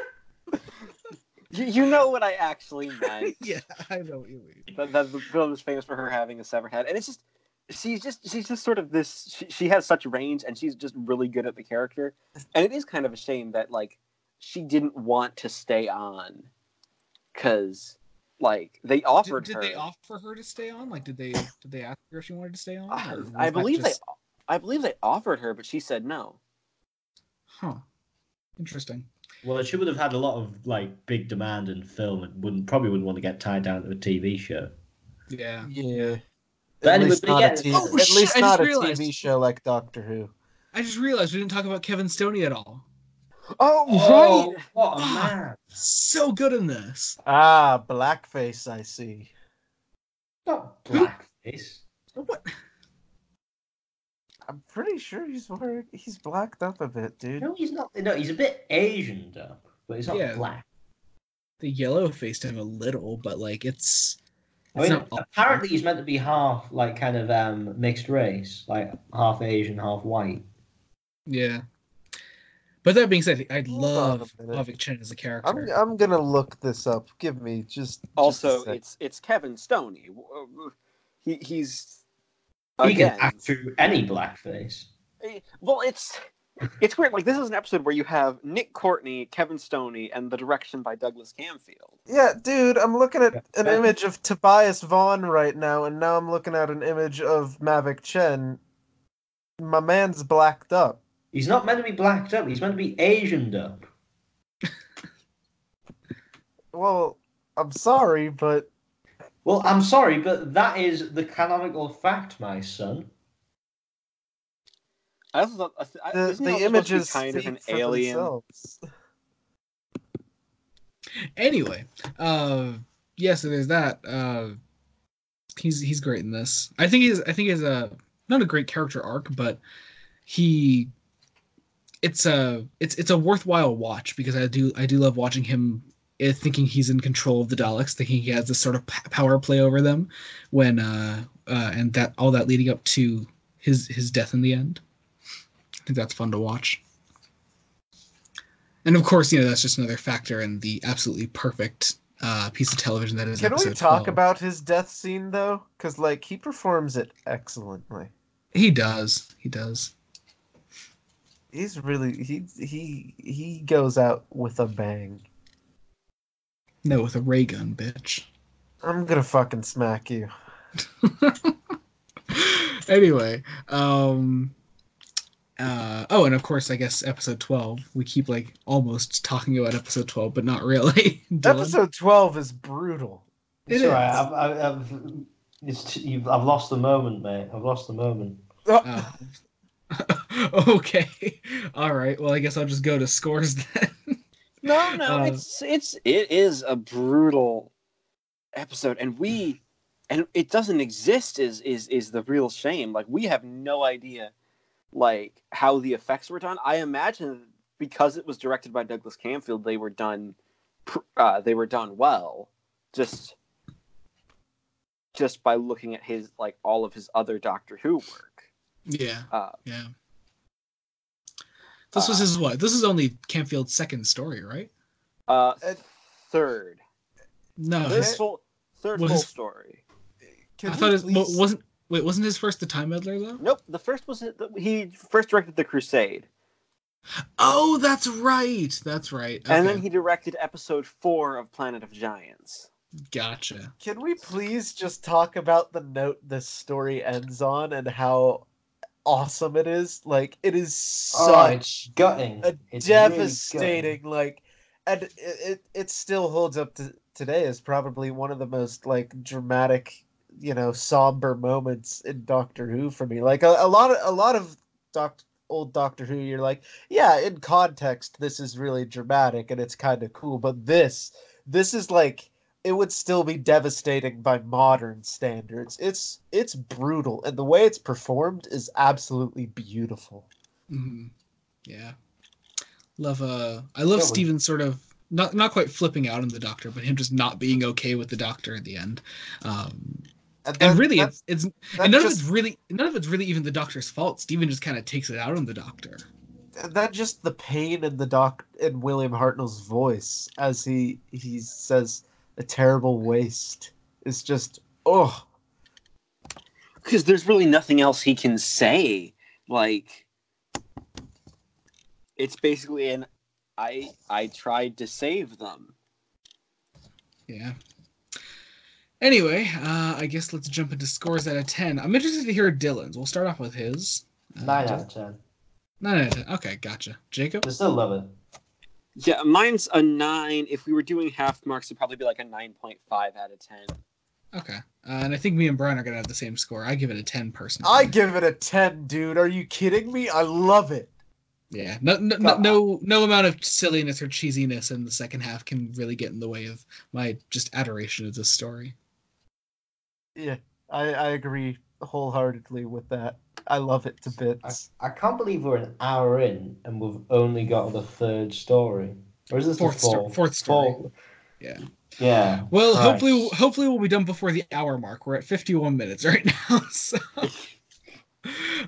You, you know what I actually meant. yeah, I know what you mean. that, that the film is famous for her having a severed head, and it's just she's just she's just sort of this. She, she has such range, and she's just really good at the character. And it is kind of a shame that like she didn't want to stay on, because like they offered did her. they offer her to stay on? Like, did they did they ask her if she wanted to stay on? Uh, I believe just- they. I believe they offered her, but she said no. Huh. Interesting. Well, she would have had a lot of like big demand in film and wouldn't probably wouldn't want to get tied down to a TV show. Yeah. Yeah. But at anyway, least but not, yeah- a, TV, Oh, at shit, least not just a realized. TV show like Doctor Who. I just realized we didn't talk about Kevin Stoney at all. Oh, Oh, right. what a man! So good in this. Ah, blackface, I see. Not blackface. What? I'm pretty sure he's wearing, he's blacked up a bit, dude. No, he's not. No, he's a bit Asian up, but he's not Yeah. black. The yellow faced him a little, but like it's. I mean, not apparently he's meant to be half like kind of um mixed race, like half Asian, half white. Yeah. But that being said, I Hold on love minute. Chen as a I'm, character. I'm I'm gonna look this up. Give me just. just Also, sec. it's it's Kevin Stoney. He he's He again. can act through any blackface. Eh, Well, it's it's weird. Like this is an episode where you have Nick Courtney, Kevin Stoney, and the direction by Douglas Camfield. Yeah, dude, I'm looking at an image of Tobias Vaughn right now, and now I'm looking at an image of Mavic Chen. My man's blacked up. He's not meant to be blacked up. He's meant to be Asianed up. Well, I'm sorry, but Well, I'm sorry, but that is the canonical fact, my son. I also thought I th- the, isn't the also to be images kind of an alien. themselves. Anyway, uh, yeah. So there's that. Uh, he's he's great in this. I think he's I think he's a not a great character arc, but he it's a it's it's a worthwhile watch because I do I do love watching him uh, thinking he's in control of the Daleks, thinking he has this sort of p- power play over them, when uh, uh and that all that leading up to his his death in the end. I think that's fun to watch. And of course, you know that's just another factor in the absolutely perfect uh, piece of television that is. Can we talk 12. about his death scene though? Because like he performs it excellently. He does. He does. He's really he he he goes out with a bang. No, with a ray gun, bitch. I'm gonna fucking smack you. anyway, um, uh, oh, and of course, I guess episode twelve. We keep like almost talking about episode twelve, but not really. Episode twelve is brutal. It It's all right. is. I've, I've, I've, it's t- you've, I've lost the moment, mate. I've lost the moment. Oh. okay. All right. Well, I guess I'll just go to scores then. No, no, Uh, it's it's it is a brutal episode, and we and it doesn't exist is is is the real shame. Like we have no idea, like how the effects were done. I imagine because it was directed by Douglas Camfield, they were done, uh, they were done well. Just just by looking at his like all of his other Doctor Who work. yeah. Uh, Yeah. This was Uh, his what? This is only Camfield's second story, right? uh, Uh, third, No, third his, full, third was full his- story. Can I we thought it wa- wasn't. Wait, wasn't his first the Time Meddler though? Nope, the first was he first directed the Crusade, Oh, that's right. That's right. and then he directed episode four of Planet of Giants. Gotcha. Can we please just talk about the note this story ends on and how awesome it is? Like it is Oh, such it's gutting. a It's really devastating, like and it, it it still holds up to today as probably one of the most like dramatic, you know, somber moments in Doctor Who for me. Like a, a lot of a lot of Doc old Doctor Who, you're like, yeah, in context, this is really dramatic and it's kind of cool, but this this is like it would still be devastating by modern standards. It's it's brutal, and the way it's performed is absolutely beautiful. Mhm. Yeah. Love uh I love Steven sort of not not quite flipping out on the doctor, but him just not being okay with the doctor at the end. Um And, and really it's it's and none just, of it's really none of it's really even the doctor's fault. Steven just kind of takes it out on the doctor. And that just the pain in the doc in William Hartnell's voice as he he says a terrible waste It's just oh because there's really nothing else he can say. Like, it's basically an I I tried to save them. Yeah. Anyway, uh, I guess let's jump into scores out of ten. I'm interested to hear Dylan's. We'll start off with his. Uh, Nine out of ten. Nine out of ten. Okay, gotcha. Jacob. I still love it. Yeah, mine's a nine. If we were doing half marks, it'd probably be like a nine point five out of ten. Okay, uh, and I think me and Brian are gonna have the same score. I give it a ten personally. I give it a 10 dude are you kidding me I love it Yeah, no, no, no, no, no amount of silliness or cheesiness in the second half can really get in the way of my just adoration of this story. yeah I I agree wholeheartedly with that I love it to bits I can't believe we're an hour in and we've only got the third story. Or is this Fourth the sto- fourth? fourth story. Fourth. Yeah. Yeah. Well, Christ. hopefully, hopefully we'll be done before the hour mark. We're at fifty-one minutes right now. So,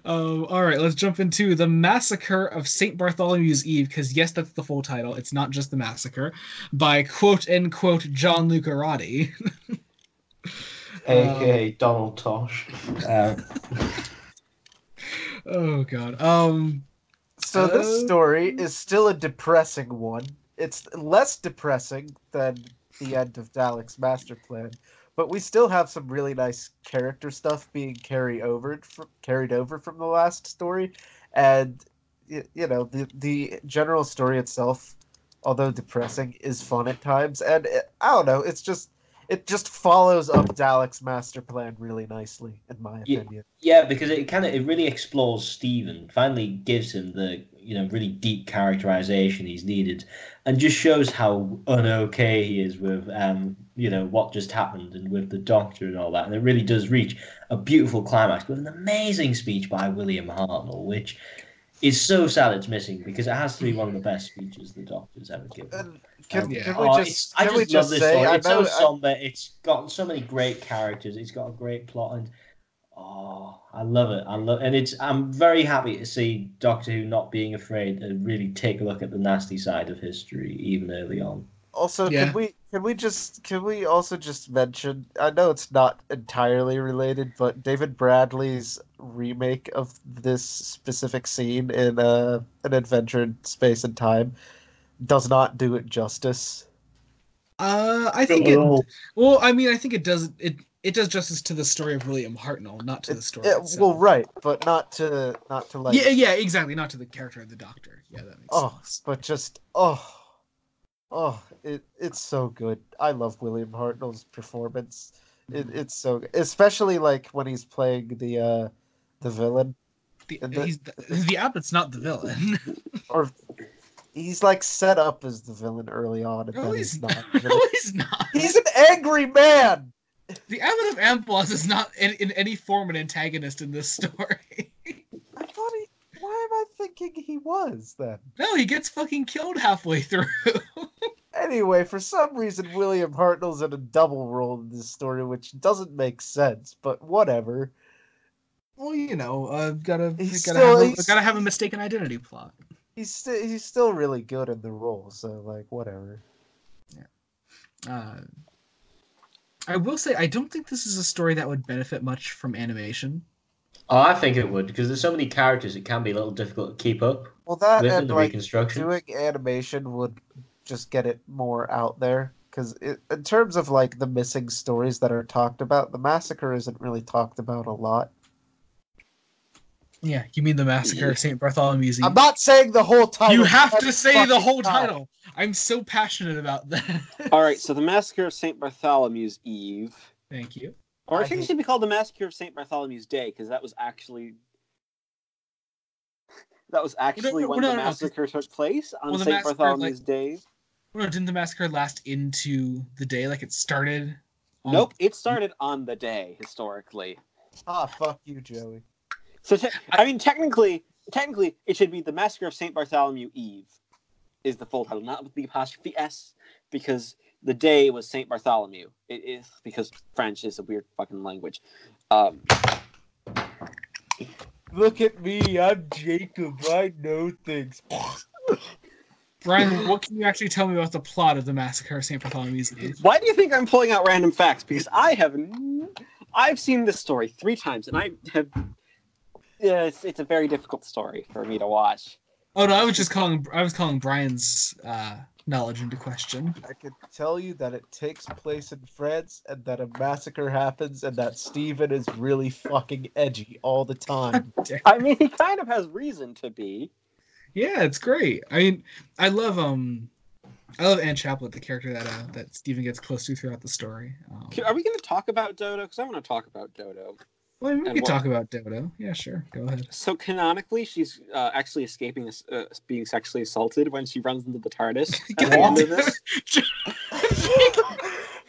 um, all right, let's jump into the massacre of Saint Bartholomew's Eve. Because yes, that's the full title. It's not just the massacre by quote unquote John Lucarotti. AKA Donald Tosh. Uh, oh God. Um. So this Uh, story is still a depressing one. It's less depressing than the end of Dalek's master plan, but we still have some really nice character stuff being carried over from, carried over from the last story, and you know the the general story itself, although depressing, is fun at times, and it, I don't know. It's just it just follows up Dalek's master plan really nicely, in my opinion. yeah, because it kind of it really explores Steven. Finally, gives him the you know really deep characterization he's needed, and just shows how unokay he is with um you know what just happened and with the Doctor and all that. And it really does reach a beautiful climax with an amazing speech by William Hartnell, which is so sad it's missing because it has to be one of the best speeches the Doctor's ever given. And can, Um, can we oh, just it's- I just we love just this say story. I It's know so I- somber. It's got so many great characters. It's got a great plot, and oh, I love it. I love, and it's. I'm very happy to see Doctor Who not being afraid to really take a look at the nasty side of history, even early on. Also, Yeah. can we can we just can we also just mention? I know it's not entirely related, but David Bradley's remake of this specific scene in uh, an adventure in space and time does not do it justice. Uh, I think it. Well, I mean, I think it does. It it does justice to the story of William Hartnell, not to the story. Yeah, itself. well, right, but not to not to like. yeah, yeah, exactly. Not to the character of the Doctor. Yeah, that makes Oh, sense. but just oh, oh, it it's so good. I love William Hartnell's performance. It, it's so good. especially like when he's playing the uh the villain. The, and the- he's the, the abbot's not the villain. or he's like set up as the villain early on, and no, then he's he's not. not. No, he's not. He's an angry man. The abbot of Amboise is not in, in any form an antagonist in this story. I thought he. Why am I thinking he was then? no, he gets fucking killed halfway through. Anyway, for some reason, William Hartnell's in a double role in this story, which doesn't make sense. But whatever. well, you know, uh, gotta He's gotta still- have a, gotta have a mistaken identity plot. He's still he's still really good in the role. So like whatever. Uh, I will say, I don't think this is a story that would benefit much from animation. Oh, I think it would because there's so many characters. It can be a little difficult to keep up Well, that with and the like reconstruction. doing animation would just get it more out there because in terms of like the missing stories that are talked about the massacre isn't really talked about a lot Yeah, you mean the massacre of St. Bartholomew's Eve? I'm not saying the whole title. you have to say the whole time. title. I'm so passionate about that. All right, so the Massacre of St. Bartholomew's Eve. Thank you. Or I I think it hate- should be called the Massacre of St. Bartholomew's Day, because that was actually. That was actually no, when no, the no, no. massacre took place on Well, St. massacre, Bartholomew's Day. Well, didn't the massacre last into the day? Like it started? on- Nope, it started on the day historically. Ah, fuck you, Joey. So te- I mean, technically, technically, it should be the Massacre of Saint Bartholomew Eve, is the full title, not with the apostrophe s, because the day was Saint Bartholomew. It is because French is a weird fucking language. Um, Look at me, I'm Jacob. I know things. Brian, what can you actually tell me about the plot of the massacre of St. Bartholomew's Eve? why do you think I'm pulling out random facts? Because I have, n- I've seen this story three times, and I have. Yeah, it's, it's a very difficult story for me to watch. Oh no, I was just calling. I was calling Brian's uh, knowledge into question. I can tell you that it takes place in France and that a massacre happens and that Steven is really fucking edgy all the time. I mean, he kind of has reason to be. Yeah, it's great. I mean, I love um, I love Anne Chaplet, the character that uh, that Steven gets close to throughout the story. Um, Are we going to talk about Dodo? Because I want to talk about Dodo. Well, we and can what- talk about Dodo. Yeah, sure. Go ahead. So canonically, she's uh, actually escaping uh, being sexually assaulted when she runs into the TARDIS. at the end of this.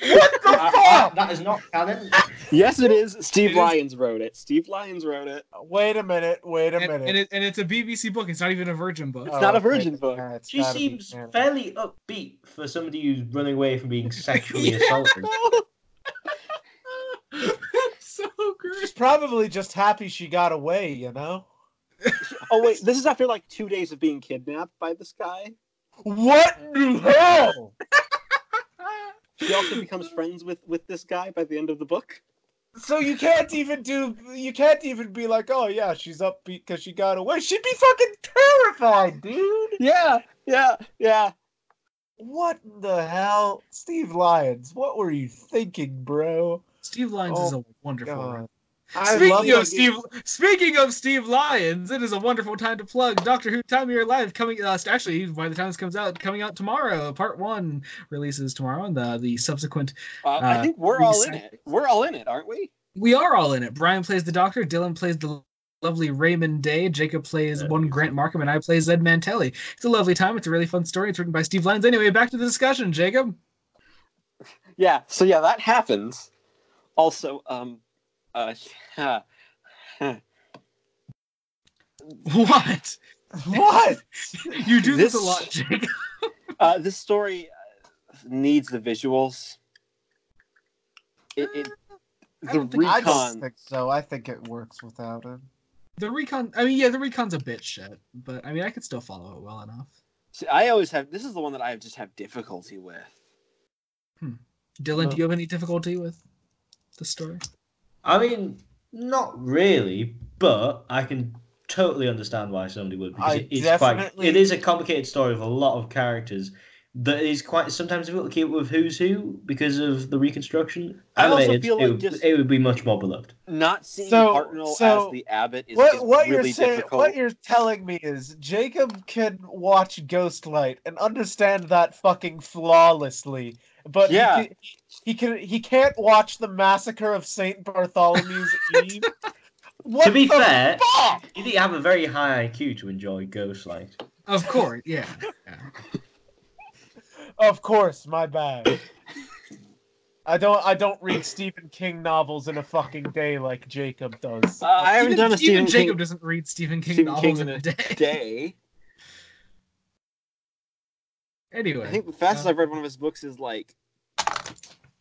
what the Uh, uh, fuck? that is not canon. Yes, it is. Steve It is- Lyons wrote it. Steve Lyons wrote it. Wait a minute, wait a and, minute. and, it, and it's a BBC book. It's not even a Virgin book. It's not a okay, virgin book. yeah, She gotta be seems canon. fairly upbeat for somebody who's running away from being sexually Yeah. assaulted. That's so great. She's probably just happy she got away, you know? Oh wait, this is after like two days of being kidnapped by this guy. What the hell? She also becomes friends with with this guy by the end of the book. So you can't even do you can't even be like, oh yeah, she's upbeat because she got away. She'd be fucking terrified, dude. Yeah, yeah, yeah. What the hell? Steve Lyons, what were you thinking, bro? Steve Lyons is Oh, a wonderful. God. I love Speaking of Steve, speaking of Steve Lyons, it is a wonderful time to plug Doctor Who: Time of Your Life coming. Uh, actually, by the time this comes out, coming out tomorrow. Part one releases tomorrow, and the the subsequent. Uh, I Uh, think we're all in it. We're all in it, aren't we? We are all in it. Brian plays the Doctor. Dylan plays the lovely Raymond Day. Jacob plays Yeah. one Grant Markham, and I play Zed Mantelli. It's a lovely time. It's a really fun story. It's written by Steve Lyons. Anyway, back to the discussion, Jacob. Yeah. So yeah, that happens. Also, um, uh, yeah. What? What? You do this, This- a lot, Jacob. Uh, this story uh, needs the visuals. It, it I the don't think- I recon. think so. I think it works without him. The recon. I mean, yeah, the recon's a bit shit, but I mean, I could still follow it well enough. See, I always have. This is the one that I just have difficulty with. Hmm. Dylan, No. do you have any difficulty with the story? I mean, not really, but I can totally understand why somebody would because I it's quite. definitely- It is a complicated story with a lot of characters that is quite sometimes difficult to keep with who's who because of the reconstruction. I also Animated, feel it, like would, just- it would be much more beloved. Not seeing So- Hartnell so as the abbot is, What is what really you're saying? difficult. What you're telling me is Jacob can watch Ghostlight and understand that fucking flawlessly, but Yeah. he, can, he can he can't watch the massacre of Saint Bartholomew's Eve. What to be fair, fuck? you need to have a very high IQ to enjoy Ghostlight. Of course, yeah. yeah. Of course, my bad. I don't I don't read Stephen King novels in a fucking day like Jacob does. Uh, I haven't even, done a even Stephen Jacob King doesn't read Stephen King Stephen novels King in in a a day. day. Anyway, I think the fastest uh, I've read one of his books is like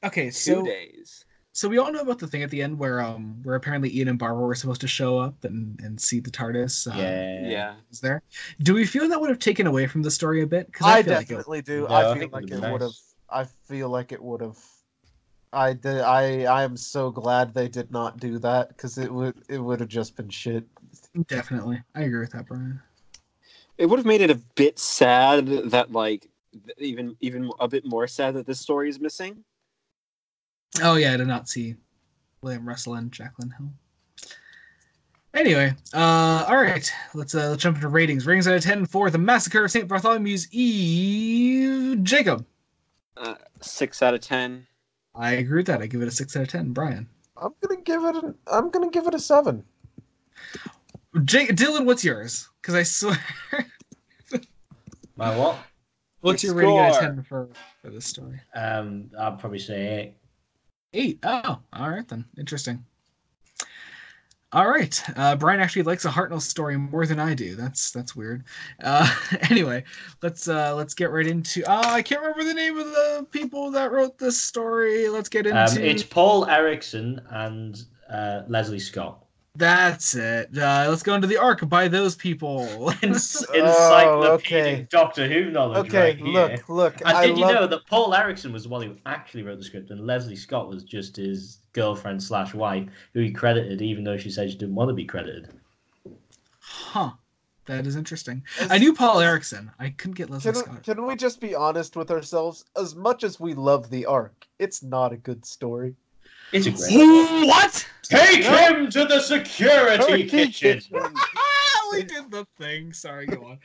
okay, two so days. So we all know about the thing at the end where um where apparently Ian and Barbara were supposed to show up and and see the TARDIS. Uh, Yeah. Yeah. is there? Do we feel that would have taken away from the story a bit? Because I, feel like it- definitely do. No, I I feel think like it been would have. I feel like it would have. I did. I I am so glad they did not do that because it would it would have just been shit. definitely, I agree with that, Brian. It would have made it a bit sad that like even even a bit more sad that this story is missing. Oh yeah, I did not see William Russell and Jacqueline Hill. Anyway, uh, all right, let's uh, let's jump into ratings. Ratings out of ten for the Massacre of Saint Bartholomew's Eve. Jacob, Uh, six out of ten. I agree with that. I give it a six out of ten. Brian, I'm gonna give it. An, I'm gonna give it a seven. Jake, Dylan, what's yours? Because I swear, My what? what's Your your rating out of ten for for this story? Um, I'd probably say eight. Eight. Oh, all right then. Interesting. All right. Uh, Brian actually likes a Hartnell story more than I do. That's that's weird. Uh, anyway, let's uh, let's get right into. Uh, I can't remember the name of the people that wrote this story. Let's get into. Um, it's Paul Erickson and uh, Lesley Scott. That's it. Uh, let's go into the Ark by those people. Encyclopedic okay. Doctor Who knowledge Okay, right here. look, look. And I did you know that Paul Erickson was the one who actually wrote the script, and Lesley Scott was just his girlfriend slash wife, who he credited, even though she said she didn't want to be credited. huh. That is interesting. I knew Paul Erickson. I couldn't get Lesley Can, Scott. can we just be honest with ourselves? As much as we love the Ark, it's not a good story. It's a great. what? Take him to the security kitchen. we did the thing. Sorry, go on.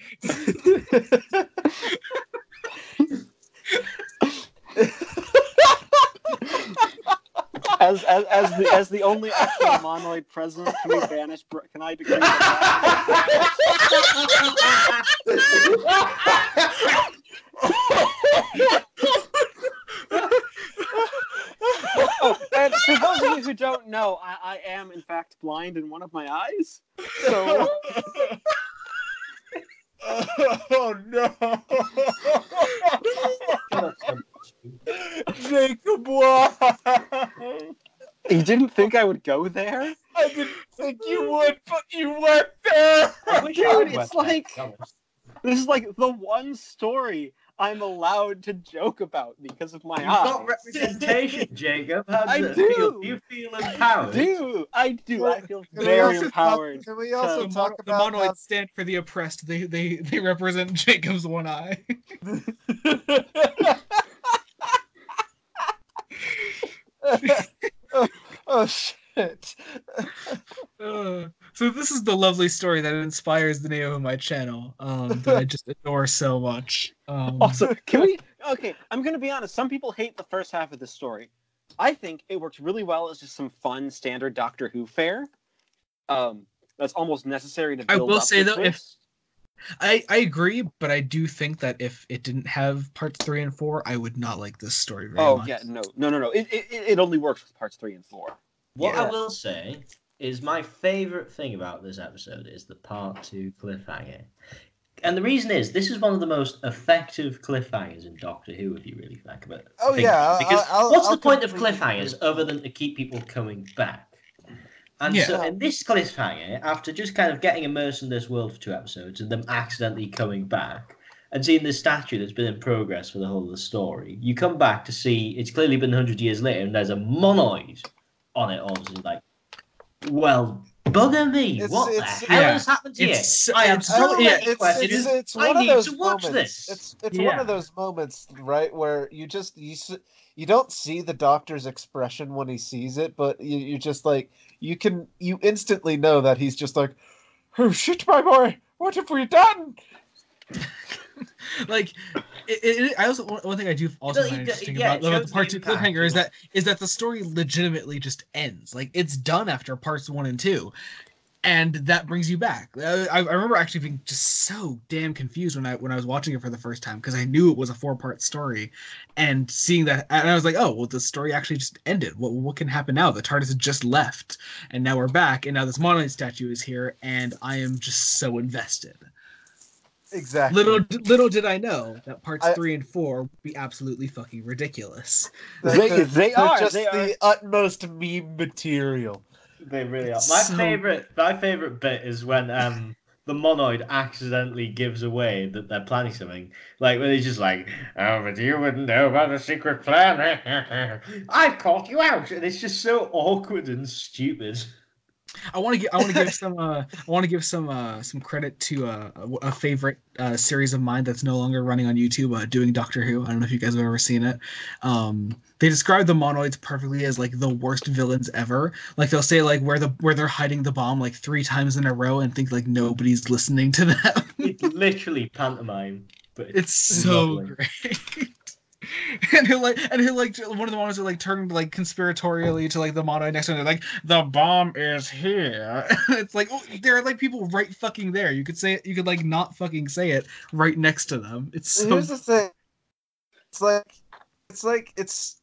As as as the as the only actual monoid president, can we banish? Br- Can I decree? oh, and for those of you who don't know, I, I am in fact blind in one of my eyes. So oh no! Jacob, why? you didn't think I would go there, I didn't think you would, but you went there. I wish I Dude, it's like- to be honest. this is like the one story I'm allowed to joke about because of my You've eyes. got representation, Jacob. How does I it do. feel? You feel empowered? I do I do? I feel Can we very also talk- empowered. Can we also the, Um, talk mono- the about monoids stand for the oppressed. They they they represent Jacob's one eye. oh, oh shit! Uh, so this is the lovely story that inspires the name of my channel. Um, that I just adore so much. Um, Also, can we? Okay, I'm gonna be honest. Some people hate the first half of this story. I think it works really well as just some fun standard Doctor Who fare. Um, that's almost necessary to. I will up say, the though, if- I I agree, but I do think that if it didn't have parts three and four, I would not like this story very Oh much. Oh yeah, no, no, no, no. It, it it only works with parts three and four. What Yeah. I will say is my favourite thing about this episode is the part two cliffhanger. And the reason is this is one of the most effective cliffhangers in Doctor Who, if you really think about it. Oh, think yeah, about it. Because I- I'll- what's I'll the point of cliffhangers agree. other than to keep people coming back? And Yeah. so in this cliffhanger, after just kind of getting immersed in this world for two episodes and them accidentally coming back and seeing this statue that's been in progress for the whole of the story, you come back to see it's clearly been 100 years later and there's a monoid on it, obviously. Like, well, bugger me. It's- what it's- the hell yeah. has happened here? It's- I have it's- so I don't know, many it's, questions. it's, it's I need to watch moments. this. It's it's one of those moments, right, where you just you s- you don't see the doctor's expression when he sees it, but you you just like you can you instantly know that he's just like, oh shit, my boy, what have we done? like it, it, I also one, one thing I do also find interesting yeah, about, about the part two cliffhanger is that is that the story legitimately just ends. Like it's done after parts one and two, and that brings you back. Uh, I, I remember actually being just so damn confused when I when I was watching it for the first time because I knew it was a four part story, and seeing that and I was like, oh well, the story actually just ended. What what can happen now? The TARDIS had just left, and now we're back, and now this monolith statue is here, and I am just so invested. Exactly. Little little did I know that parts I- three and four would be absolutely fucking ridiculous. They're- They- they're- they they're are, just the utmost meme material. They really are. My so favorite, my favorite bit is when um the monoid accidentally gives away that they're planning something. Like when he's just like, "Oh, but you wouldn't know about the secret plan." I've caught you out, and it's just so awkward and stupid. I want to give I want to give some uh, I want to give some uh, some credit to uh, a a favorite uh, series of mine that's no longer running on YouTube. Uh, doing Doctor Who. I don't know if you guys have ever seen it. Um, they describe the monoids perfectly as like the worst villains ever. Like they'll say like where the where they're hiding the bomb like three times in a row and think like nobody's listening to them. It's literally pantomime. But it's so lovely. great. and he'll like and he'll like one of the monos are like turned like conspiratorially to like the mono next to him. They're like, the bomb is here. it's like oh, there are like people right fucking there. You could say it. You could like not fucking say it right next to them. It's so Here's the thing. It's like it's like it's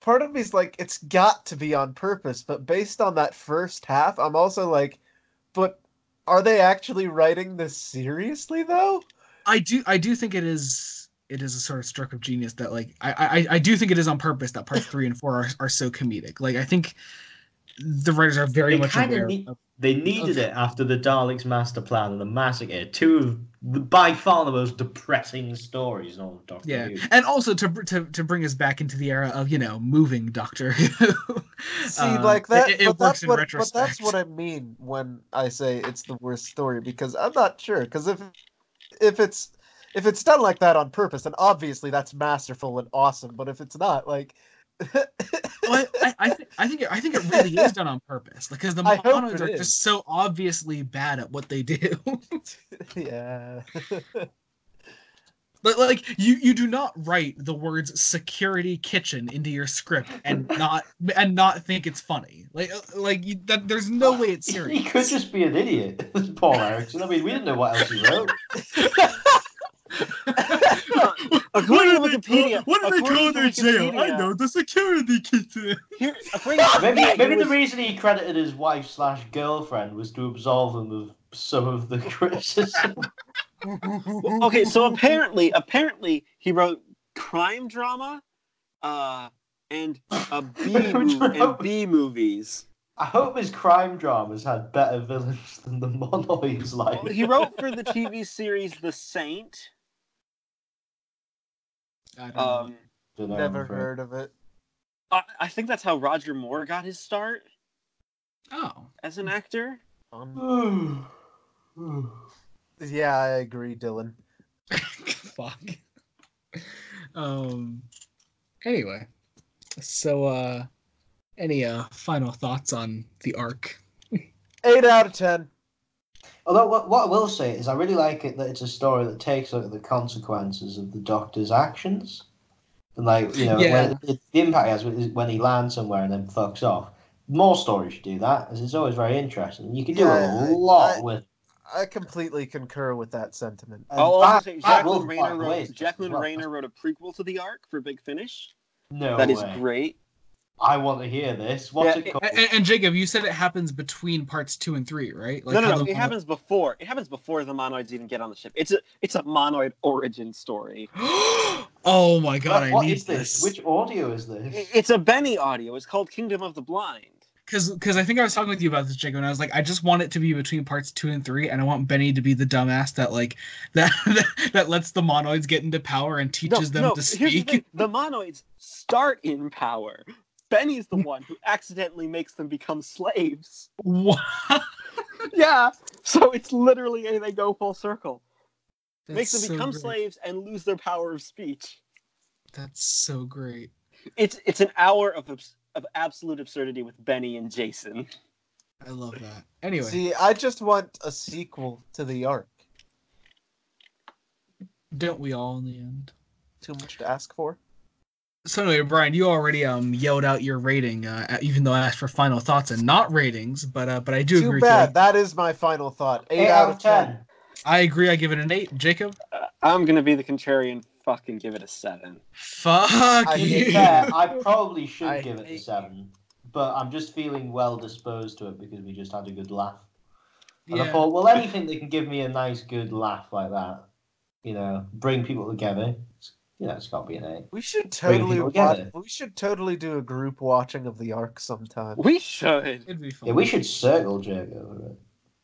part of me's like it's got to be on purpose, but based on that first half, I'm also like, but are they actually writing this seriously though? I do I do think it is it is a sort of stroke of genius that like I I, I do think it is on purpose that parts three and four are, are so comedic. Like I think the writers are very They much aware need- of They needed Okay. it after the Daleks' master plan and the massacre. Two of the, by far the most depressing stories in all of Doctor Yeah, Who. and also to, to to bring us back into the era of you know moving Doctor Who. See, Uh, like that, it, it but works that's in what, but that's what I mean when I say it's the worst story because I'm not sure. Because if if it's if it's done like that on purpose, then obviously that's masterful and awesome. But if it's not, like, Well, I, I, think, I think it, I think it really is done on purpose because the I monos are is. just so obviously bad at what they do. yeah, but like you you do not write the words security kitchen into your script and not and not think it's funny. Like like you, that there's no way it's serious. He could just be an idiot, Paul Erickson. I mean, we didn't know what else he wrote. According to Wikipedia, what do they call according to their jail? I know the security kitchen. Here, Maybe, maybe he the reason he credited his wife slash girlfriend was to absolve him of some of the criticism. okay, so apparently, apparently he wrote crime drama, uh, and uh, B and B movies. I hope his crime dramas had better villains than the monoids. Like Well, he wrote for the TV series The Saint. I don't. Um, Dunno, never afraid. heard of it. I, I think that's how Roger Moore got his start oh, as an actor. Um, yeah, I agree, Dylan. fuck. Um. Anyway, so uh, any uh final thoughts on the Ark? Eight out of ten. Although what, what I will say is I really like it that it's a story that takes out the consequences of the Doctor's actions. And like, you know, Yeah. when, the impact he has is when he lands somewhere and then fucks off. More stories should do that, as it's always very interesting. You can do Yeah, a lot I- with I completely concur with that sentiment. and I'll also say Jacqueline Rayner wrote Jacqueline well. Rayner wrote a prequel to the Ark for Big Finish. No That is way. great. I want to hear this. What's Yeah, it called? And, and Jacob, you said it happens between parts two and three, right? no, no, no. It happens before. It happens before the monoids even get on the ship. It's a it's a monoid origin story. oh my god, What- I what need is this? this. Which audio is this? It's a Benny audio. It's called Kingdom of the Blind. Because because I think I was talking with you about this, Jacob, and I was like, I just want it to be between parts two and three, and I want Benny to be the dumbass that like that that, that lets the monoids get into power and teaches them to Here's the, speak. thing. the monoids start in power. Benny's the one who accidentally makes them become slaves. What? Yeah. So it's literally a they go full circle. makes them so become great. slaves and lose their power of speech. That's so great. It's it's an hour of abs- of absolute absurdity with Benny and Jason. I love that. Anyway, See, I just want a sequel to the Ark. don't we all in the end? Too much to ask for. So anyway, Brian, you already um yelled out your rating, uh, even though I asked for final thoughts and not ratings, but uh, but I do Too agree. bad. With That is my final thought. Eight, Eight out of ten. you. I agree. I give it an eight. Jacob, Uh, I'm gonna be the contrarian. Fucking give it a seven. fuck I you. be fair, I probably should I give it a hate seven, but I'm just feeling well disposed to it because we just had a good laugh. And I thought, well, anything that can give me a nice, good laugh like that, you know, bring people together, it's, you know, it's got to be an eight. We should totally people watch, we should totally do a group watching of the Ark sometime. We should. It'd be fun. Yeah, we should circle jerk over it.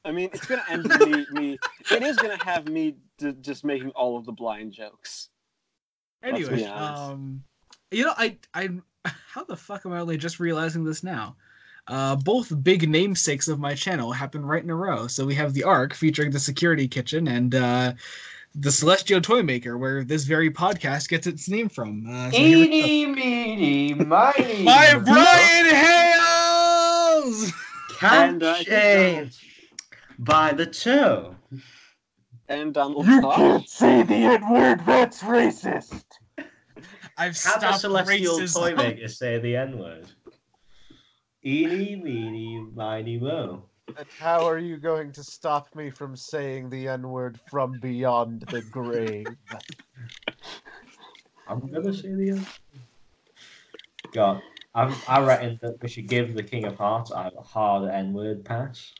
I mean, it's gonna end me. me it is gonna have me d- just making all of the blind jokes. Anyway, um, you know, I, I, how the fuck am I only just realizing this now? uh, both big namesakes of my channel happen right in a row. So we have the Ark featuring the Security Kitchen and uh, the Celestial Toy Maker, where this very podcast gets its name from. Uh, so here we. Eeny, meeny, miny. My Brian Hayles! And, I think by the toe. And Donald You Trump. can't say the N word. That's racist. I've Can the stopped celestial racism. toy maker say the N word? Eeny, meeny, miny, mo. And how are you going to stop me from saying the N word from beyond the grave? I'm gonna say the N word. God, I, I reckon that we should give the King of Hearts a hard N word pass.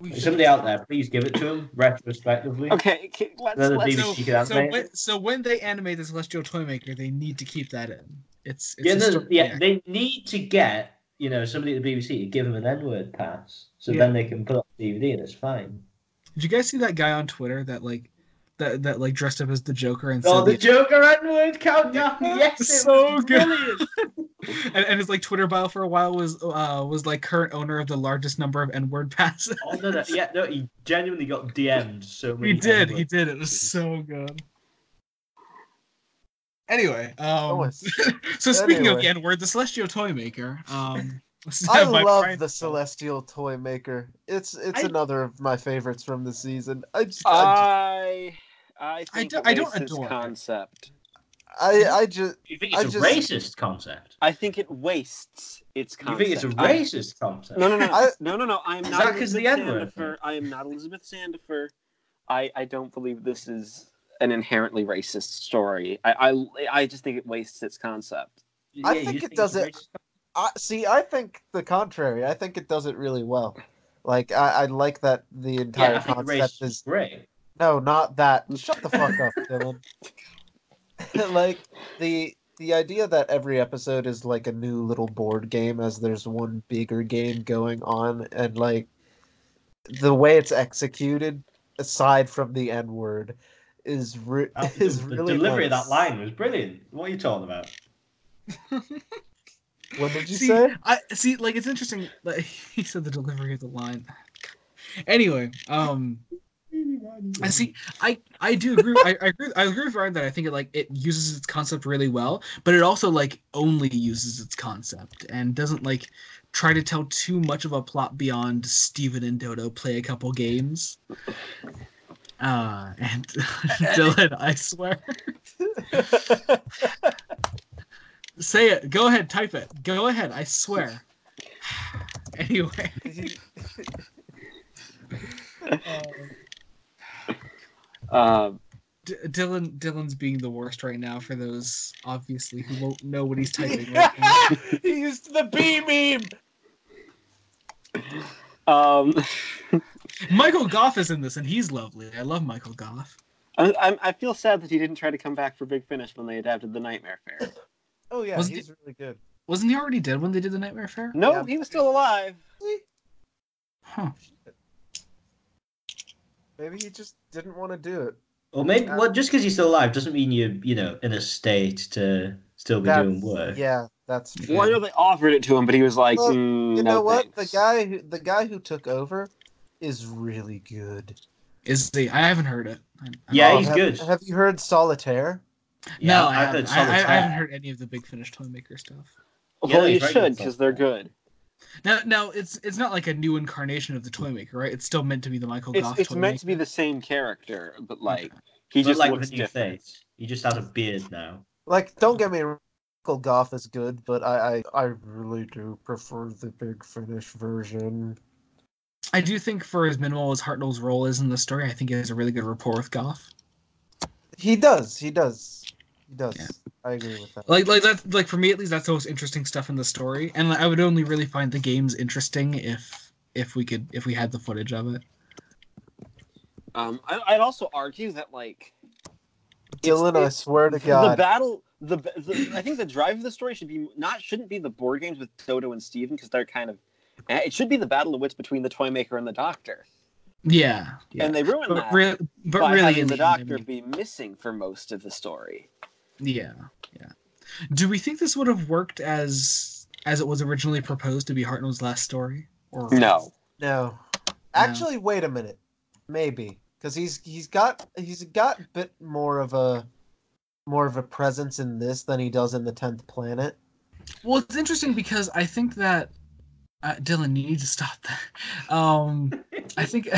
We If should- somebody out there, please give it to him retrospectively. Okay, okay, let's, let's So, you could have so, when, so when they animate the Celestial Toy Maker, they need to keep that in. It's, it's Yeah, a no, story- yeah, they need to get you know somebody at the BBC to give them an N word pass, so Yeah. then they can put on DVD and it's fine. Did you guys see that guy on Twitter that like that that like dressed up as the Joker and Oh, said the the- Joker N word countdown! Yes, it So was good. and, and his like Twitter bio for a while was uh was like current owner of the largest number of N word passes. Oh no, no, yeah, no, he genuinely got DM'd so many. he did, he N-words. did. It was so good. Anyway, um, Oh, so speaking of anyway. the N word, the Celestial Toy Maker. Um, I love Brian- the Celestial Toy Maker. It's it's I- another of my favorites from the season. I just, I, I I do, I don't wastes its adore concept. just, I, I just You think it's a just- racist concept? I think it wastes its You think it's a racist concept? no, no, no, I- no, no, no. I am not that 'cause Elizabeth the N-word Sandifer. I am not Elizabeth Sandifer. I I don't believe this is an inherently racist story. I I, I just think it wastes its concept. I you think it it's does it- I see. I think the contrary. I think it does it really well. Like I, I like that the entire I think concept is is great. no, not that. Shut the fuck up, Dylan. like the the idea that every episode is like a new little board game as there's one bigger game going on, and like the way it's executed, aside from the N word, is re- That- is the really delivery of that line was brilliant. What are you talking about? What did you See, say? I see. Like it's interesting. Like, he said the delivery of the line. Anyway, um, I see. I I do agree. I, I agree. I agree with Ryan that I think it like it uses its concept really well, but it also like only uses its concept and doesn't like try to tell too much of a plot beyond Steven and Dodo play a couple games. Uh, and Dylan, I swear, say it. Go ahead, type it. Go ahead. I swear. anyway. Um, D- Dylan Dylan's being the worst right now for those obviously who won't know what he's typing. Right he used the B meme. um, Michael Gough is in this and he's lovely. I love Michael Gough. I, I'm- I feel sad that he didn't try to come back for Big Finish when they adapted the Nightmare Fair. Oh yeah, Wasn't he's really good. Wasn't he already dead when they did the Nightmare Fair? No, Yeah. he was still alive. Huh. Maybe he just didn't want to do it. Or maybe well, just because you're still alive doesn't mean you're you know in a state to still be doing work. Yeah, that's true. Well, I know they offered it to him, but he was like, Well, "Mm, you no know what? thanks." The guy who the guy who took over is really good. Is he? I haven't heard it. I- I- Yeah, Oh, he's have, good. Have you heard Solitaire? Yeah, no, I I've heard haven't. I, I, I haven't heard any of the Big Finish Toy Maker stuff. Yeah, you should because they're good. Now, now it's it's not like a new incarnation of the Toy Maker, right? It's still meant to be the Michael It's Gough. it's Toy meant to be the same character, but like he But just like looks with a new different. face. He just has a beard now. Like, don't get me wrong, Michael Gough is good, but I, I I really do prefer the Big Finish version. I do think for as minimal as Hartnell's role is in the story, I think he has a really good rapport with Gough. He does. He does. He does. Yeah. I agree with that. like like that like for me at least that's the most interesting stuff in the story and like, i would only really find the games interesting if if we could if we had the footage of it Um, I, I'd also argue that like Dylan, I swear to God. the battle, the, the I think the drive of the story should be not shouldn't be the board games with Dodo and Steven because they're kind of. Eh, It should be the battle of wits between the toy maker and the doctor, yeah, yeah. and they ruined but, that re- but by really having the the end, I doctor mean- be missing for most of the story. yeah yeah do we think this would have worked as as it was originally proposed to be Hartnell's last story? Or No. No. Actually, wait a minute. Maybe because he's he's got he's got a bit more of a more of a presence in this than he does in the tenth planet. Well, it's interesting because I think that uh, Dylan, you need to stop that. Um, I think,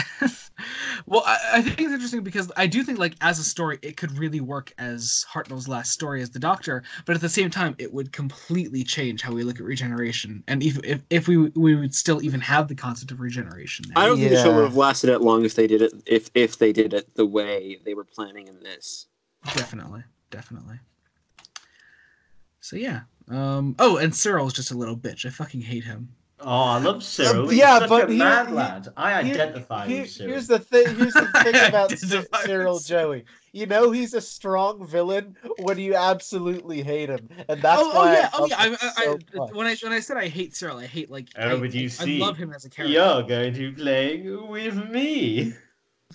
well, I, I think it's interesting because I do think, like, as a story, it could really work as Hartnell's last story as the Doctor, but at the same time, it would completely change how we look at regeneration, and if if, if we we would still even have the concept of regeneration. I don't think the show would have lasted that long if they did it if if they did it the way they were planning in this. Definitely, definitely. So yeah. Um. Oh, and Cyril's just a little bitch. I fucking hate him. Oh, I love Cyril. Uh, He's yeah, such but a here- mad here- lad. I Here- identify here- with Cyril. Here's the thing. Here's the thing about Cy- Identify with Cyril Cyril. Joey. You know he's a strong villain when you absolutely hate him, and that's oh, oh why. yeah, I oh love yeah. I, him I, so I, when I when I said I hate Cyril, I hate like Oh, I, but you I see, love him as a character. You're going to be playing with me.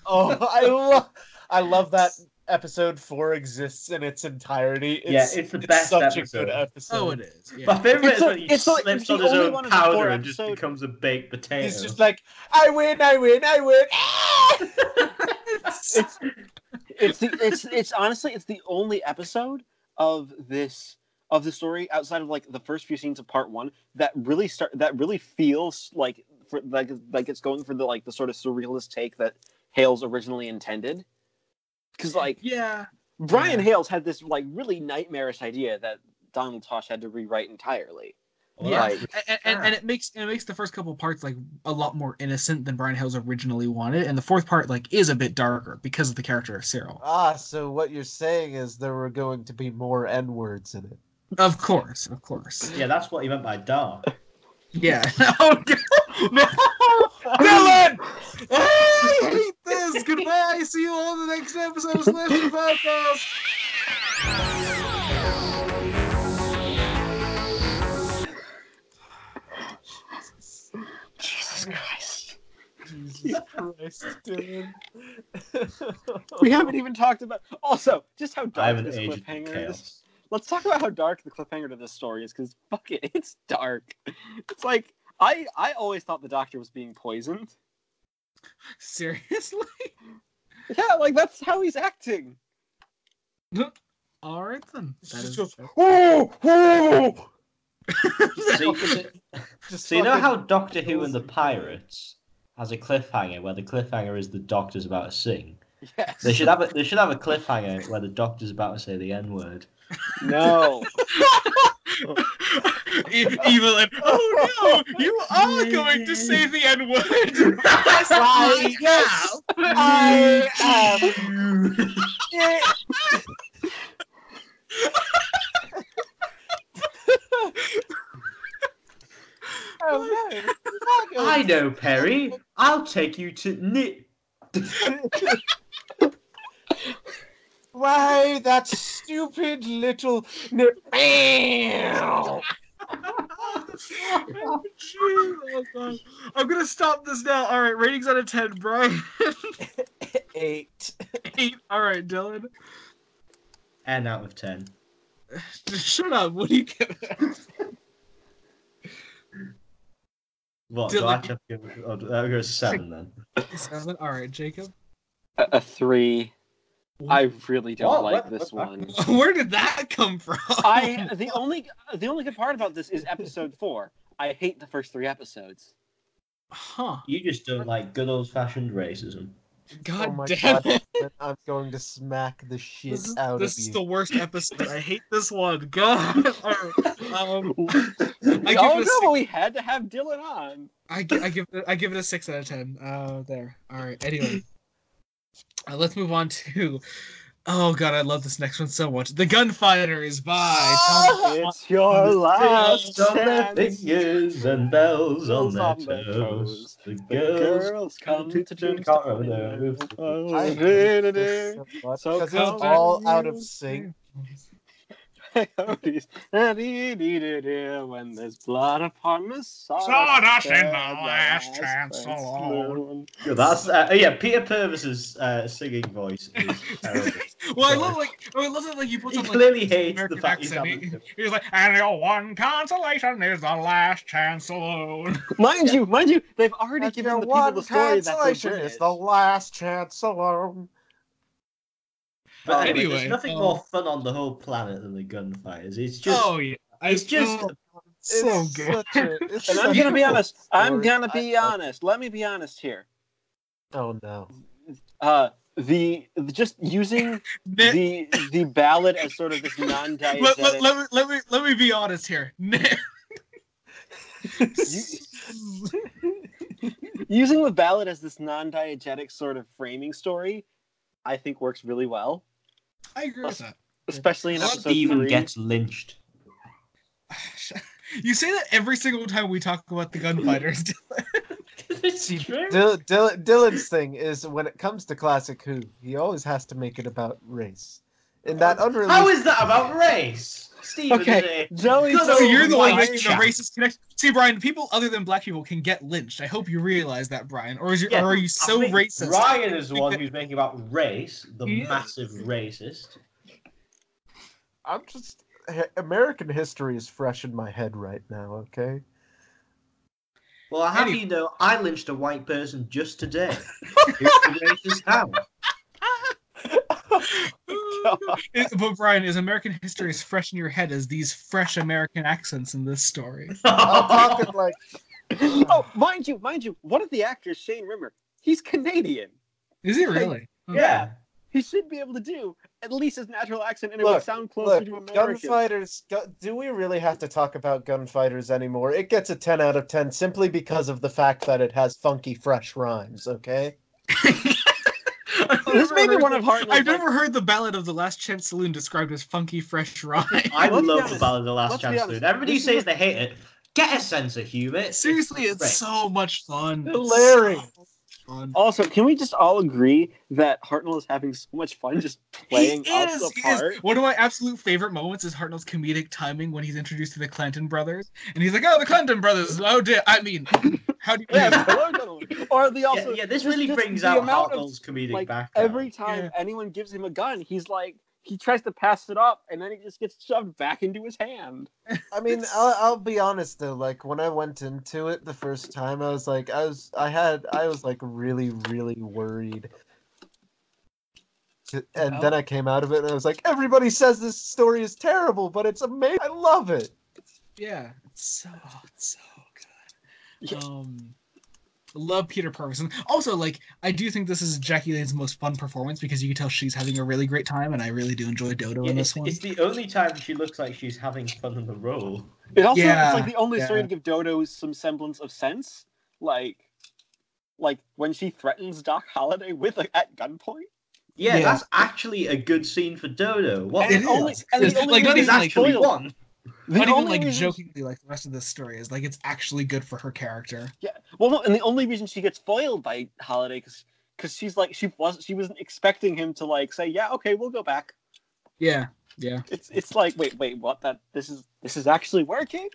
Oh, I love, I love that episode four exists in its entirety. It's, Yeah, it's the best such episode. a good episode. Oh, it is. Yeah. My favorite It's is a- when he it's like- slips it's on his only own one of four powder and just becomes a baked potato. He's just like, I win, I win, I win. It's it's the it's it's honestly it's the only episode of this of the story outside of like the first few scenes of part one that really start that really feels like for like like it's going for the like the sort of surrealist take that Hayles originally intended. Because like yeah. Brian Yeah. Hayles had this like really nightmarish idea that Donald Tosh had to rewrite entirely. Well, yeah, Like- that's- and, and, and it makes it makes the first couple parts like a lot more innocent than Brian Hayles originally wanted, and the fourth part like is a bit darker because of the character of Cyril. Ah, so what you're saying is there were going to be more N words in it. Of course, of course. yeah, that's what he meant by dark. Yeah. oh God. No. Dylan! I hate this. Goodbye. See you all in the next episode of Slash the Podcast. Jesus Christ. Jesus Christ, Dylan. We haven't even talked about also just how I dark haven't this aged in cliffhanger is. Let's talk about how dark the cliffhanger to this story is, because fuck it, it's dark. It's like I I always thought the doctor was being poisoned. Seriously? Yeah, like that's how he's acting. All right then. That Just is. goes, "Whoa, whoa." See, so, Just so you know how Doctor Who and the Pirates has a cliffhanger where the cliffhanger is the Doctor's about to sing. Yes. They should have a they should have a cliffhanger where the Doctor's about to say the N word. No. E- Evelyn. Oh no! You are oh, going to say the N word. Yes, Why, yes, I am. Yeah. oh no! I know, Perry. I'll take you to knit. Why that stupid little n- Meow. Oh, God. I'm gonna stop this now. All right, ratings out of ten, Brian. eight. Eight. All right, Dylan. N out of ten. Shut up. What do you give it? What? Do I have to give it? Oh, I'll seven then. Seven. All right, Jacob. A, a three. I really don't What? like What? this What? one. Where did that come from? I the only the only good part about this is episode four. I hate the first three episodes. Huh. You just don't like good old fashioned racism. God oh my damn god! it. I'm going to smack the shit This is, out this of you. This is the worst episode. I hate this one. God. Um, I give oh it no, six. but we had to have Dylan on. I, I give it I give it a six out of ten. Uh, there. All right. Anyway, uh, let's move on to. Oh god, I love this next one so much. The Gunfighters by Ah! Tom. It's your last Bells chance. fingers and bells on Bells their on their toes. The The girls girls come to the Tombstone. corner. I hate this so much So because come it's all out of sync. Coyotes. When there's blood upon the sawdust. Sawdust in the last chance chance alone. alone. Yeah, That's uh, yeah. Peter Purves's uh, singing voice is terrible. well, I love like I love that like you put He some like, clearly hates the fact he's having He- to- He's like, and your one consolation is the last chance alone. Mind you, mind you, they've already And given the people one the story that they're consolation is the last chance alone. But anyway, Anyway, there's nothing um, more fun on the whole planet than the gunfighters. It's just, oh yeah, I- it's just. oh, so It's good. a- it's And I'm gonna be cool honest. I'm gonna be I- honest. Let me be honest here. Oh no. Uh, the just using Nick, the the ballad as sort of this non-diegetic. let, let, let me let me let me be honest here. Nick. using the ballad as this non-diegetic sort of framing story, I think works really well, I agree with that. especially in episode Steven three. gets lynched. You say that every single time we talk about the gunfighters. it's See, true. Dil- Dil- Dylan's thing is when it comes to classic Who, he always has to make it about race. In that unreleased, How is that about race? Steven Okay, is a Joey. Good so you're the one making the racist connection. See, Brian, people other than black people can get lynched. I hope you realize that, Brian. Or is you, Yeah, or are you I so racist? Brian is the one who's making about race, the He is. massive racist. I'm just American history is fresh in my head right now. Okay. Well, I have Anyway. you know, I lynched a white person just today. Who's the racist how? It- but Brian, is American history as fresh in your head as these fresh American accents in this story? I'm talking like oh, mind you, mind you, one of the actors, Shane Rimmer, he's Canadian. Is he really? yeah. He should be able to do at least his natural accent, and it would sound closer look, to American. gunfighters. Gu- do we really have to talk about gunfighters anymore? It gets a 10 out of 10 simply because of the fact that it has funky, fresh rhymes. Okay. I've This never may be one of Hartnell's. I've never heard the ballad of the Last Chance Saloon described as funky, fresh rhyme. I Let's be love the honest. Ballad of the Last Let's be Chance honest. Saloon. Everybody This who is says they hate it, get a sense of humor. Seriously, it's great. so much fun. It's Hilarious. so fun. Also, can we just all agree that Hartnell is having so much fun just playing he up is, the he part? is. One of my absolute favorite moments is Hartnell's comedic timing when he's introduced to the Clanton brothers, and he's like, "Oh, the Clanton brothers. Oh, dear. I mean, how do you?" Yeah, hello, gentlemen. or the also yeah, yeah, this really just brings out amount of, Hartnell's comedic like background. every time Yeah. anyone gives him a gun, he's like he tries to pass it up, and then he just gets shoved back into his hand. I mean, I'll, I'll be honest though. Like when I went into it the first time, I was like, I was, I had, I was like really, really worried. And Well- then I came out of it and I was like, everybody says this story is terrible, but it's amazing. I love it. Yeah, it's so oh, it's so good. Yeah. Um, love Peter Purves, and also like I do think this is Jackie Lane's most fun performance because you can tell she's having a really great time, and I really do enjoy Dodo Yeah, in it's, this one. it's the only time she looks like she's having fun in the role. It also Yeah, it's like the only story to give Dodo some semblance of sense, like like when she threatens Doc Holliday with like, at gunpoint. Yeah, Yeah. that's actually a good scene for Dodo. What And It it only, and It's the only like, not even, it's like, actually spoiled- one. The Not even like reason- jokingly like the rest of the story is like it's actually good for her character. Yeah. Well, and the only reason she gets foiled by Holliday because because she's like she was she wasn't expecting him to like say yeah okay we'll go back. Yeah, yeah. It's it's like wait wait what that this is this is actually working.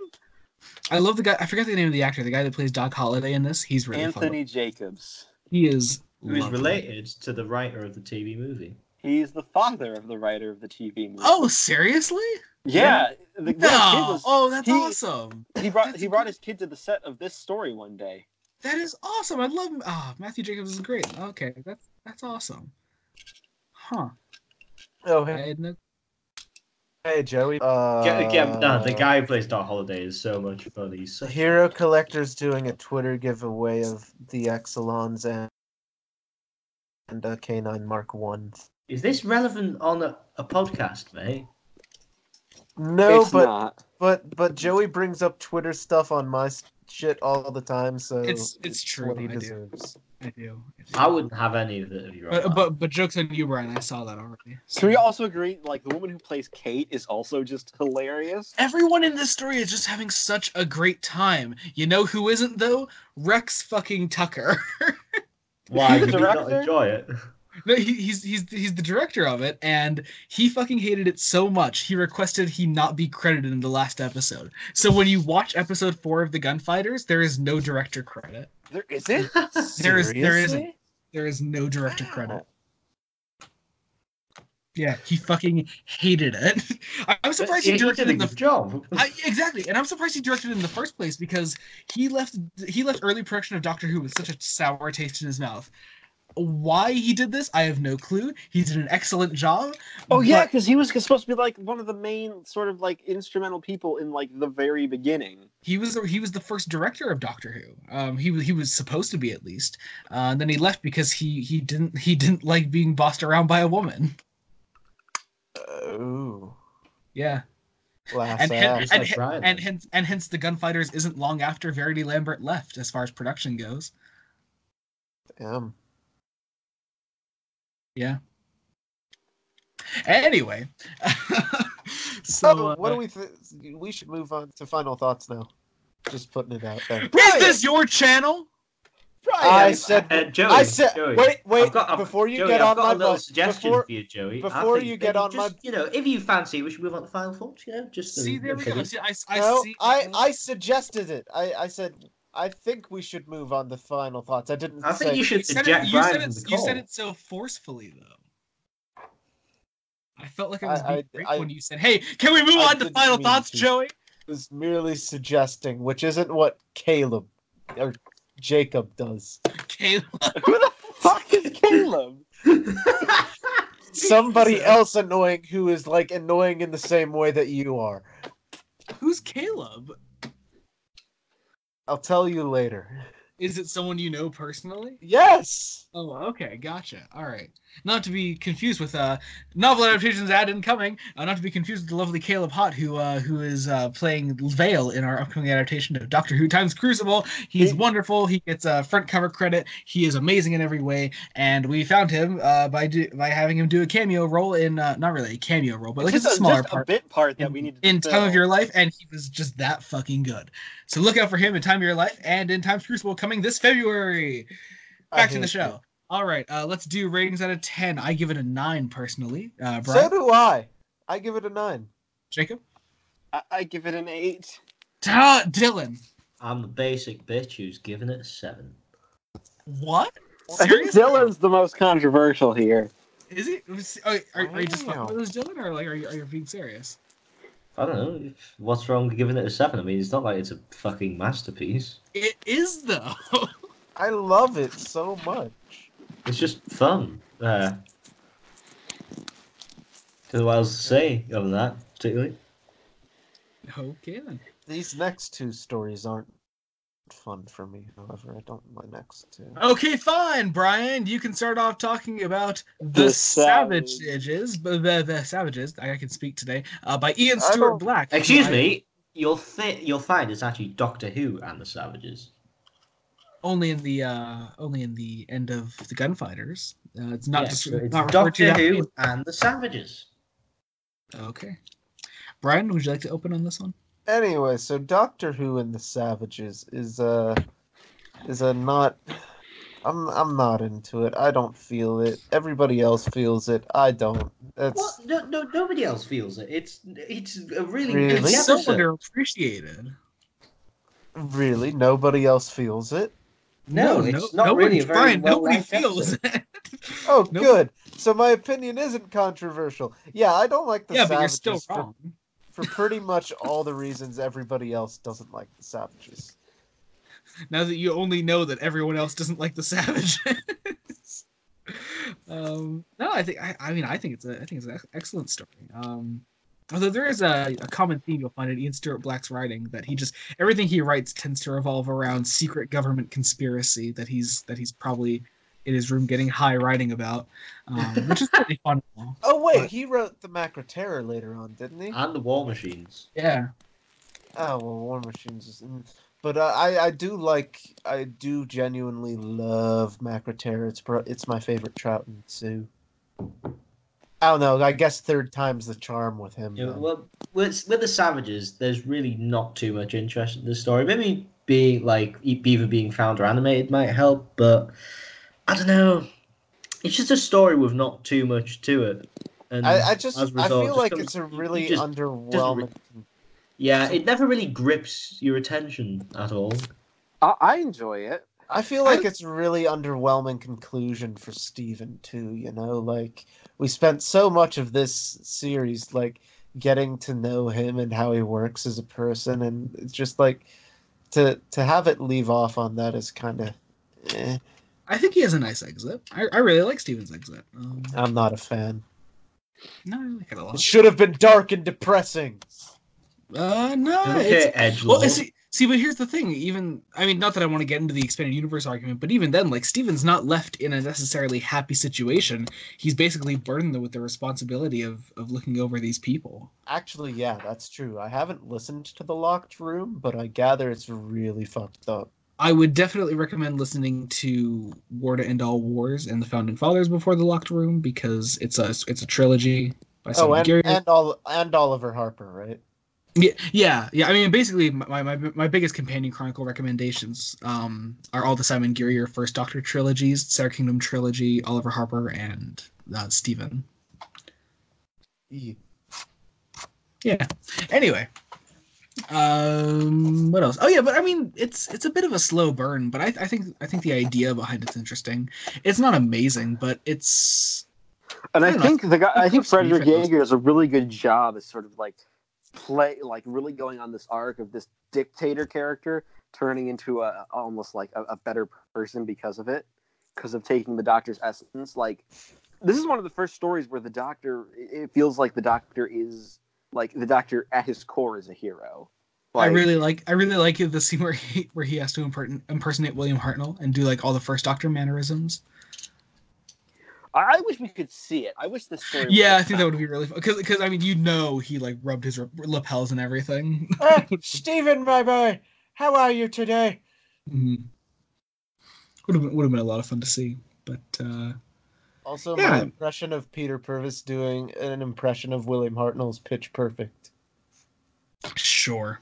I love the guy. I forget the name of the actor. The guy that plays Doc Holliday in this. He's really fun. Anthony Jacobs. He is. Who is related to the writer of the TV movie. He's the father of the writer of the TV movie. Oh, seriously? Yeah. The, when his kid No. was- Oh, that's he- awesome. he brought that's he brought his kid to the set of this story one day. That is awesome. I love. Ah, Matthew Jacobs is great. Okay, that's that's awesome. Huh. Oh, hey, had no. hey Joey. Uh, Get, get, no, the guy who plays Doc Holliday is so much fun. He's The such Hero Collector's doing a Twitter giveaway of the Exxilons and and uh, K9 Mark One. Is this relevant on a, a podcast, mate? No, it's but not. but but Joey brings up Twitter stuff on my shit all the time, so It's it's true. what he I do. deserves. I do. I do. I wouldn't have any of it if you were. But, but but jokes on you, Brian. I saw that already. Can we also agree like the woman who plays Kate is also just hilarious? Everyone in this story is just having such a great time. You know who isn't though? Rex fucking Tucker. Why the did you not director? enjoy it? No, he, he's he's he's the director of it, and he fucking hated it so much he requested he not be credited in the last episode. So when you watch episode four of the Gunfighters, there is no director credit. There is it. There is- there is- Seriously? There is no director Wow. credit. Yeah, he fucking hated it. I- I'm surprised he directed did in the good job. I, exactly, and I'm surprised he directed it in the first place because he left he left early production of Doctor Who with such a sour taste in his mouth. Why he did this, I have no clue. He did an excellent job. Oh yeah, because he was supposed to be like one of the main sort of like instrumental people in like the very beginning. he was he was the first director of Doctor Who. Um, he was he was supposed to be at least. Uh, and then he left because he he didn't he didn't like being bossed around by a woman. Oh. Yeah, Glass and hen- ass. and, like hen- Brian and hence and hence the Gunfighters isn't long after Verity Lambert left as far as production goes. Damn. Yeah. Anyway, So, so what uh, do we? Th- we should move on to final thoughts now. Just putting it out there. Is this your channel? I said. Uh, Joey, I said. Joey, wait, wait. I've got a- before you Joey, get I've on got my a little bus, suggestion before for you, Joey. Before think you get maybe on my- you know, if you fancy, we should move on to final thoughts. You know, just See, an there we go. See, I, I no, see. I I suggested it. I I said I think we should move on to final thoughts. I didn't I think say. you should said eject it, you, said it, you said it so forcefully, though. I felt like I was I- being I- great I- when you said, "Hey, can we move I on to final thoughts, to. Joey?" was merely suggesting, which isn't what Caleb or Jacob does. Caleb, Who the fuck is Caleb? Somebody Jesus. else annoying who is like annoying in the same way that you are. who's Caleb? I'll tell you later. Is it someone you know personally? Yes. Oh, okay, gotcha. All right. Not to be confused with uh, novel adaptations ad incoming. Uh, not to be confused with the lovely Caleb Hott, who uh, who is uh, playing Vale in our upcoming adaptation of Doctor Who Times Crucible. He's He- wonderful. He gets a front cover credit. He is amazing in every way, and we found him uh, by do- by having him do a cameo role in uh, not really a cameo role, but like it's a just, smaller just part a bit part that in, we need in Time of. Your Life, and he was just that fucking good. So look out for him in Time of Your Life and in Times Crucible coming this February. Back to the show. All right, uh, let's do ratings out of ten. I give it a nine personally. Uh. Brian, So do I. I give it a nine. Jacob, I, I give it an eight. Ta- Dylan. I'm the basic bitch who's giving it a seven. What? Seriously? Dylan's the most controversial here. Is it? was- oh, are, are you just fucking with us, Dylan, or like are you, are you being serious? I don't know. What's wrong with giving it a seven? I mean, it's not like it's a fucking masterpiece. It is though. I love it so much. It's just fun. Uh, don't know what else to say other than that, particularly. okay then. These next two stories aren't fun for me. However, I don't my next two. Okay, fine, Brian. You can start off talking about the, The Savages, the, the the Savages. I can speak today. Uh, by Ian Stuart Black. who Excuse I- me. You'll thi- you'll find it's actually Doctor Who and the Savages. Only in the uh, only in the end of the Gunfighters. Uh, it's not Yeah, just it's not referred to Doctor that Who and the Savages. Okay. Brian, would you like to open on this one? Anyway, so Doctor Who and the Savages is a is a not. I'm I'm not into it. I don't feel it. Everybody else feels it. I don't. That's What? No, no, nobody else feels it. It's it's a really, Really? good It's so episode. underappreciated. really nobody else feels it. No, No, it's no- not really a nobody- very Brian, well nobody feels episode. Oh, Nope. good. So my opinion isn't controversial. Yeah, I don't like the yeah, but you're Savages still for, wrong. for pretty much all the reasons everybody else doesn't like the Savages. Now that you only know that everyone else doesn't like the Savages. um, no, I think I, I mean I think it's a I think it's an ex- excellent story. Um, although there is a, a common theme you'll find in Ian Stuart Black's writing that he just everything he writes tends to revolve around secret government conspiracy that he's that he's probably in his room getting high writing about, um, which is pretty fun. Oh wait, But- he wrote the Macra Terror later on, didn't he? And the War Machines. Yeah. Oh well, War Machines is. But uh, I I do like I do genuinely love Macra Terror. It's pro- it's my favorite Trout and Sue. I don't know. I guess third time's the charm with him. Yeah, though. well, with, with the Savages, there's really not too much interest in the story. Maybe being like either being found or animated might help, but I don't know. It's just a story with not too much to it. And I, I just as a I result, feel just like comes- it's a really just- underwhelming. yeah, it never really grips your attention at all. I, I enjoy it. I feel like it's a really underwhelming conclusion for Steven too, you know, like we spent so much of this series like getting to know him and how he works as a person and it's just like to to have it leave off on that is kind of eh, I think he has a nice exit. I, I really like Steven's exit. Um, I'm not a fan. no, I like it a It lot. should have been dark and depressing. Uh, no, Okay, it's, edge well, lord. see, see, but here's the thing. Even I mean, not that I want to get into the expanded universe argument, but even then, like Steven's not left in a necessarily happy situation. He's basically burdened with the responsibility of of looking over these people. Actually, yeah, that's true. I haven't listened to the locked room, but I gather it's really fucked up. I would definitely recommend listening to War to End All Wars and the Founding Fathers before the Locked Room because it's a it's a trilogy by Oh, Simon and, Gary. and all and Oliver Harper, right? Yeah, yeah, yeah. I mean, basically, my, my, my biggest companion chronicle recommendations um, are all the Simon Guerrier First Doctor trilogies, Sara Kingdom trilogy, Oliver Harper, and uh, Steven. Yeah. Anyway, um, what else? Oh yeah, but I mean, it's it's a bit of a slow burn, but I, I think I think the idea behind it's interesting. It's not amazing, but it's And I I, don't know. think the guy, I think Close to me, Frederick Fred. Jaeger does a really good job as sort of like play, like really going on this arc of this dictator character turning into a almost like a, a better person because of it, because of taking the Doctor's essence. Like this is one of the first stories where the Doctor, it feels like the Doctor is like the Doctor at his core is a hero. I really like I really like the scene where he where he has to imper- impersonate William Hartnell and do like all the First Doctor mannerisms. I, I wish we could see it. I wish this story. was Yeah, I like think that would be really fun because because I mean you know he like rubbed his r- lapels and everything. Hey, Steven, my boy, how are you today? Mhm. Would have been, would have been a lot of fun to see, but uh, Also, Yeah. my impression of Peter Purves doing an impression of William Hartnell's Pitch Perfect. sure.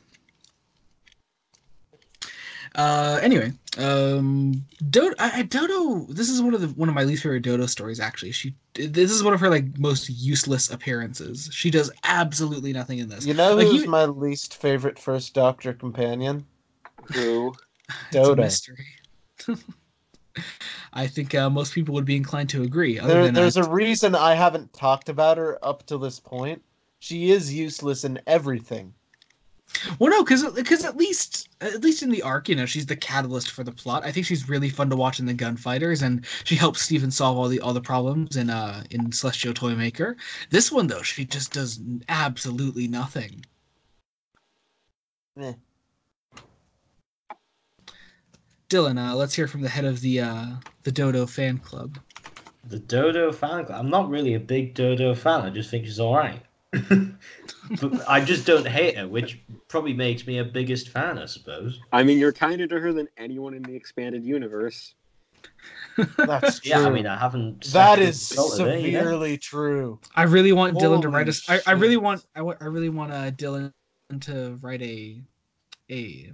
Uh, anyway, um, Dodo, I, I, Dodo. This is one of the one of my least favorite Dodo stories. Actually, she this is one of her like most useless appearances. She does absolutely nothing in this. You know Like, who's you- my least favorite First Doctor companion? Who? Dodo. mystery. I think uh, most people would be inclined to agree. Other There, than there's a reason I haven't talked about her up to this point. She is useless in everything. Well, no, because because at least at least in the arc, you know, she's the catalyst for the plot. I think she's really fun to watch in the Gunfighters, and she helps Steven solve all the all the problems in uh in Celestial Toymaker. This one though, she just does absolutely nothing. Eh. Dylan, uh, let's hear from the head of the uh the Dodo fan club. The Dodo fan club. I'm not really a big Dodo fan. I just think she's all right. but I just don't hate her, which probably makes me a biggest fan, I suppose. I mean, you're kinder to her than anyone in the expanded universe. That's true. Yeah, I mean, I haven't. That is seconded is the thought of it, yeah. severely true. I really want Dylan to write Holy us. I, I really want. I, I really want uh, Dylan to write a a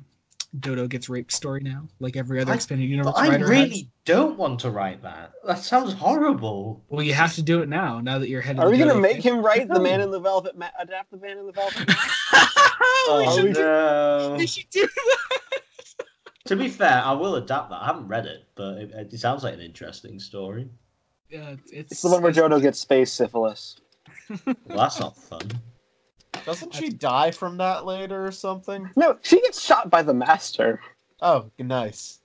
Dodo gets raped story now, like every other I- expanded universe But I writer really has. don't want to write that. That sounds horrible. Well, you have to do it now. Now that you're head Are we gonna make fan- him write the Man in the Velvet, ma- adapt the Man in the Velvet? Mask? Oh, we, Oh, should, no. we should do that. To be fair, I will adapt that. I haven't read it, but it, it sounds like an interesting story. Yeah, it's, It's the one where Dodo gets space syphilis. Well, that's not fun. Doesn't she die from that later or something? No, she gets shot by the Master. Oh, nice.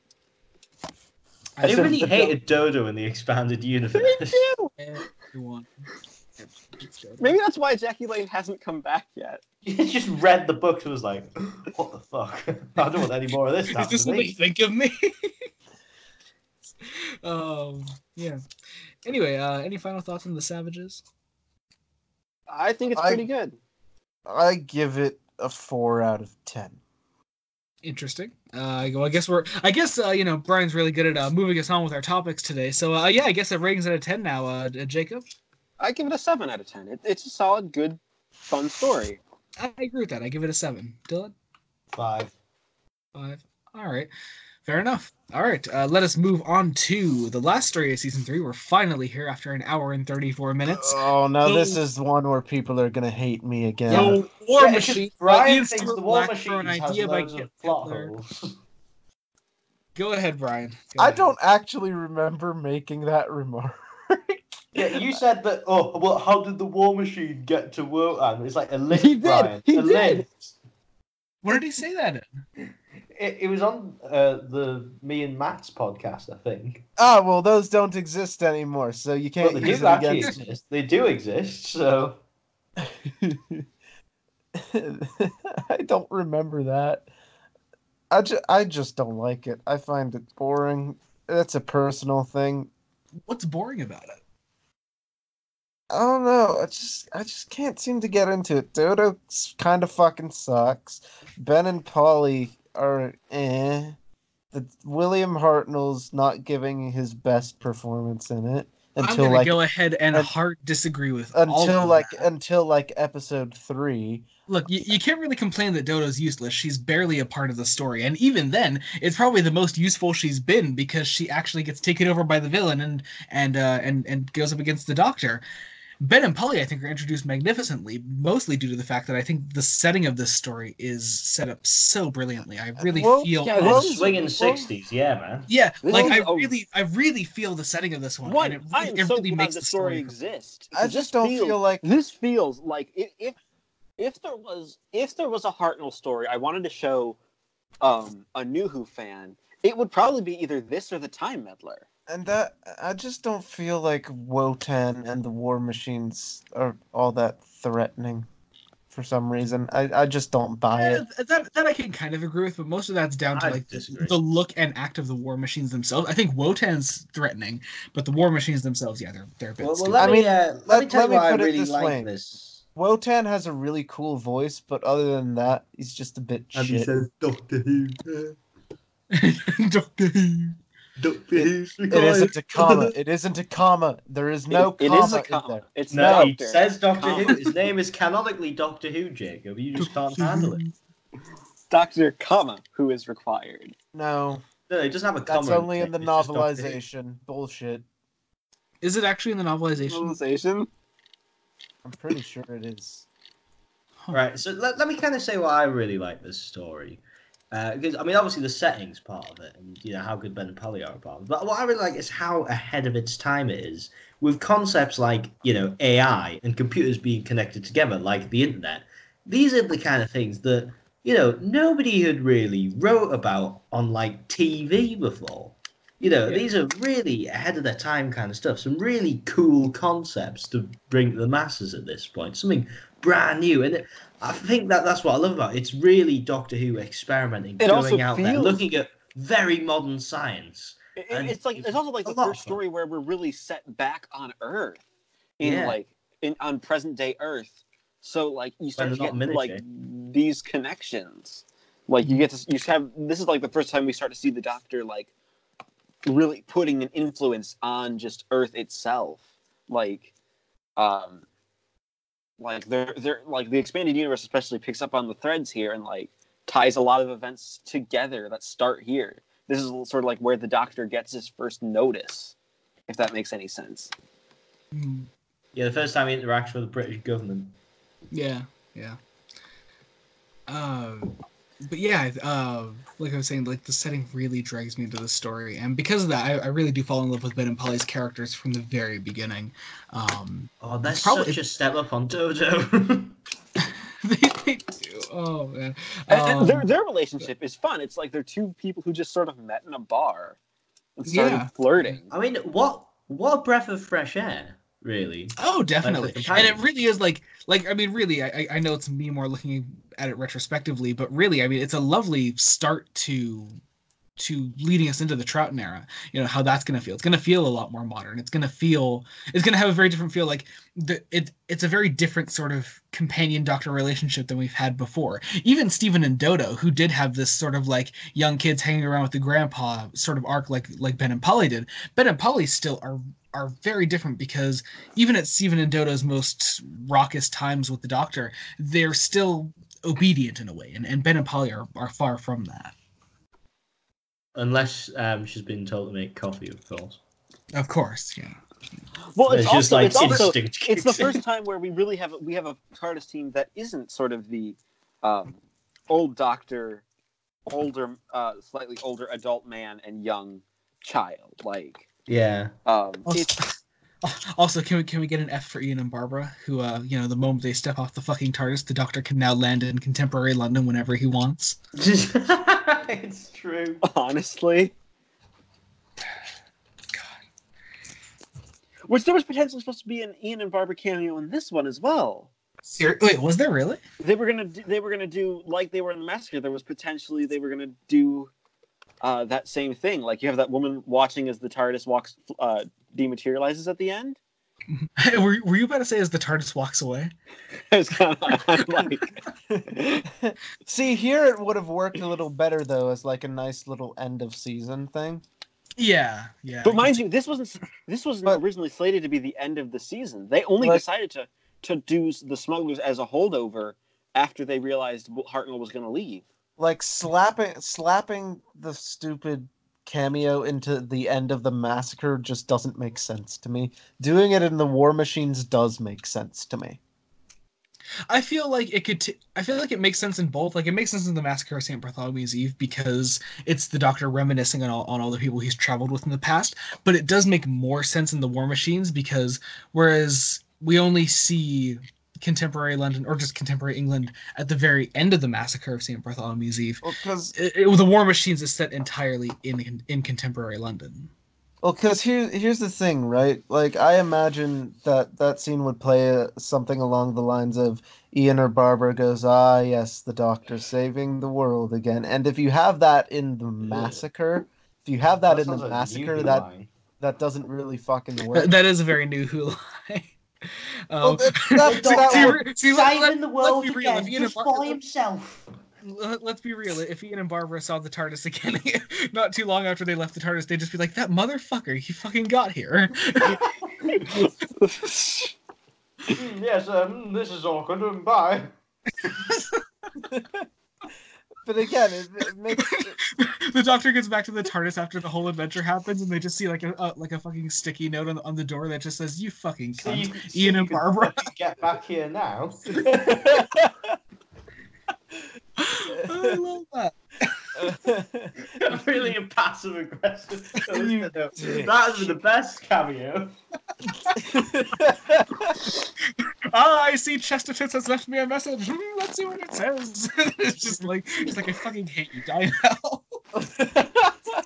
I I said really the hated Dodo in the expanded universe. everyone. Maybe that's why Jackie Lane hasn't come back yet. He just read the book and was like, "What the fuck? I don't want any more of this." Is this to what they think of me? um, yeah. Anyway, uh, any final thoughts on the Savages? I think it's I- pretty good. I give it a four out of ten. Interesting. Uh, well, I guess we're. I guess uh, you know Brian's really good at uh, moving us on with our topics today. So uh, yeah, I guess that ratings out of ten now. Uh, Jacob, I give it a seven out of ten. It, it's a solid, good, fun story. I agree with that. I give it a seven. Dylan, Five. five. All right. Fair enough. All right, uh, let us move on to the last story of season three. We're finally here after an hour and 34 minutes. Oh no, this So- is one where people are gonna hate me again. The War Yeah, Machine. Brian Ian thinks the War Machine an has idea by loads Kit of plot holes. Go ahead, Brian. Go I ahead. don't actually remember making that remark. Yeah, you said that. Oh, well, how did the War Machine get to Wotan? It's like a list, He did, Brian. he a did. list. What did he say that in? It, it was on uh, the me and Matt's podcast, I think. Ah, well, those don't exist anymore, so you can't they use do it actually against exist. They do exist. So I don't remember that. I just, I just don't like it. I find it boring. That's a personal thing. What's boring about it? I don't know. I just I just can't seem to get into it. Dodo kind of fucking sucks. Ben and Polly are eh. The William Hartnell's not giving his best performance in it I'm until gonna like go ahead and un- hard disagree with until like that. until like episode three. Look, you, you can't really complain that Dodo's useless. She's barely a part of the story, and even then, it's probably the most useful she's been because she actually gets taken over by the villain and and uh, and and goes up against the Doctor. Ben and Polly, I think, are introduced magnificently, mostly due to the fact that I think the setting of this story is set up so brilliantly. I really Well, feel, yeah, Well, the swinging well- sixties, yeah, man. yeah, This like is I a- really, I really feel the setting of this one. One, and it, I really- am it so really glad makes the the story story. exists. I just don't feels- feel like this feels like if if if there was if there was a Hartnell story I wanted to show um a New Who fan, it would probably be either this or the Time Meddler. And that I just don't feel like Wotan and the War Machines are all that threatening for some reason. I, I just don't buy it. Yeah, that that I can kind of agree with, but most of that's down to I like disagree. the look and act of the war machines themselves. I think Wotan's threatening, but the war machines themselves, yeah, they're they're a bit. Well, well stupid. let I me mean, uh, let, let- me tell let you me why I put it really this like way. this. Wotan has a really cool voice, but other than that, he's just a bit shit. Doctor Who, Doctor Who. Doctor Who. It isn't a comma. It isn't a comma. There is no it, comma it is a comma. there. It's No, Doctor. he says Doctor comma. Who. His name is canonically Doctor Who, Jacob. You just can't handle it. Doctor, comma, who is required. No, No, he doesn't have a comma. that's only in the it's just Doctor Who. novelization. Bullshit. Is it actually in the novelization? Civilization. I'm pretty sure it is. Huh. Right, so let, let me kind of say why I really like this story. Uh, because, I mean, obviously the setting's part of it, and, you know, how good Ben and Polly are a part of it. But what I really like is how ahead of its time it is, with concepts like, you know, AI and computers being connected together, like the internet. These are the kind of things that, you know, nobody had really wrote about on, like, TV before. You know, Yeah. these are really ahead of their time kind of stuff. Some really cool concepts to bring to the masses at this point. Something brand new. And it, I think that that's what I love about it. It's really Doctor Who experimenting, It going out there, looking at very modern science. It- it's like it's also like the first story where we're really set back on Earth, in Yeah. like in on present day Earth. So like you start to get like these connections. Like you get to you have this is like the first time we start to see the Doctor like really putting an influence on just Earth itself. Like, um, like they're they're like the expanded universe especially picks up on the threads here and like ties a lot of events together that start here. This is sort of like where the Doctor gets his first notice, if that makes any sense. Hmm. Yeah, the first time he interacts with the British government. Yeah, yeah. Um, but yeah, uh, like I was saying, like the setting really drags me into the story, and because of that, I, I really do fall in love with Ben and Polly's characters from the very beginning. Um, Oh, that's Probably- such a step up on Dodo. they, they do. Oh man. And- and Um, their their relationship is fun. It's like they're two people who just sort of met in a bar and started Yeah. flirting. I mean, what what a breath of fresh air, really. Oh, definitely, and it really is like, like I mean, really, I I- know it's me more looking at it retrospectively, but really, I mean, it's a lovely start to to leading us into the Troughton era. You know how that's gonna feel. It's gonna feel a lot more modern. It's gonna feel. It's gonna have a very different feel. Like the it it's a very different sort of companion doctor relationship than we've had before. Even Steven and Dodo, who did have this sort of like young kids hanging around with the grandpa sort of arc, like like Ben and Polly did. Ben and Polly still are are very different because even at Steven and Dodo's most raucous times with the Doctor, they're still obedient in a way, and, and Ben and Polly are, are far from that. Unless um, she's been told to make coffee, of course. Of course, yeah. Well, it's, It's just also, like it's also it's the first time where we really have we have a TARDIS team that isn't sort of the um, old doctor, older, uh, slightly older adult man and young child. Like, Yeah. um, Also, it's also, can we can we get an F for Ian and Barbara, who uh, you know, the moment they step off the fucking TARDIS, the Doctor can now land in contemporary London whenever he wants. it's true. honestly, God. which there was potentially supposed to be an Ian and Barbara cameo in this one as well. Ser- Wait, was there really? They were gonna do, they were gonna do like they were in the massacre. There was potentially they were gonna do uh, that same thing. Like you have that woman watching as the TARDIS walks uh, dematerializes at the end. were, were you about to say as the TARDIS walks away? I was kind of like, See, here it would have worked a little better though, as like a nice little end of season thing. Yeah, yeah. but mind you, this wasn't this wasn't originally slated to be the end of the season. They only Like- decided to to do the smugglers as a holdover after they realized Hartnell was going to leave. Like slapping slapping the stupid cameo into the end of the massacre just doesn't make sense to me. Doing it in the War Machines does make sense to me. I feel like it could. T- I feel like it makes sense in both. Like it makes sense in the Massacre of Saint Bartholomew's Eve because it's the Doctor reminiscing on all on all the people he's traveled with in the past. But it does make more sense in the War Machines because whereas we only see contemporary London or just contemporary England at the very end of the Massacre of Saint Bartholomew's Eve, because it, it- the War Machines is set entirely in in contemporary London. well, because here here's the thing, right? Like I imagine that that scene would play uh, something along the lines of Ian or Barbara goes, "Ah, yes, the Doctor saving the world again." And if you have that in the massacre, if you have that, in the massacre, that that doesn't really fucking work. That- that is a very new Who line. Well, Um, that- that- see- see- would- let, the world let's be real. again, If Ian and just Bar- by himself. let- let's be real. If Ian and Barbara saw the TARDIS again, not too long after they left the TARDIS, they'd just be like, "That motherfucker, he fucking got here." yes, um, this is awkward. Bye. But again, it, it makes the Doctor gets back to the TARDIS after the whole adventure happens, and they just see like a, a like a fucking sticky note on the, on the door that just says, "You fucking So cunt." you, so Ian you and Barbara. Get back here now. I love that. really passive aggressive. You that dick. has the best cameo. Ah, I see Chesterfield has left me a message. Hmm, let's see what it says. it's just like it's like I fucking hate you, die now.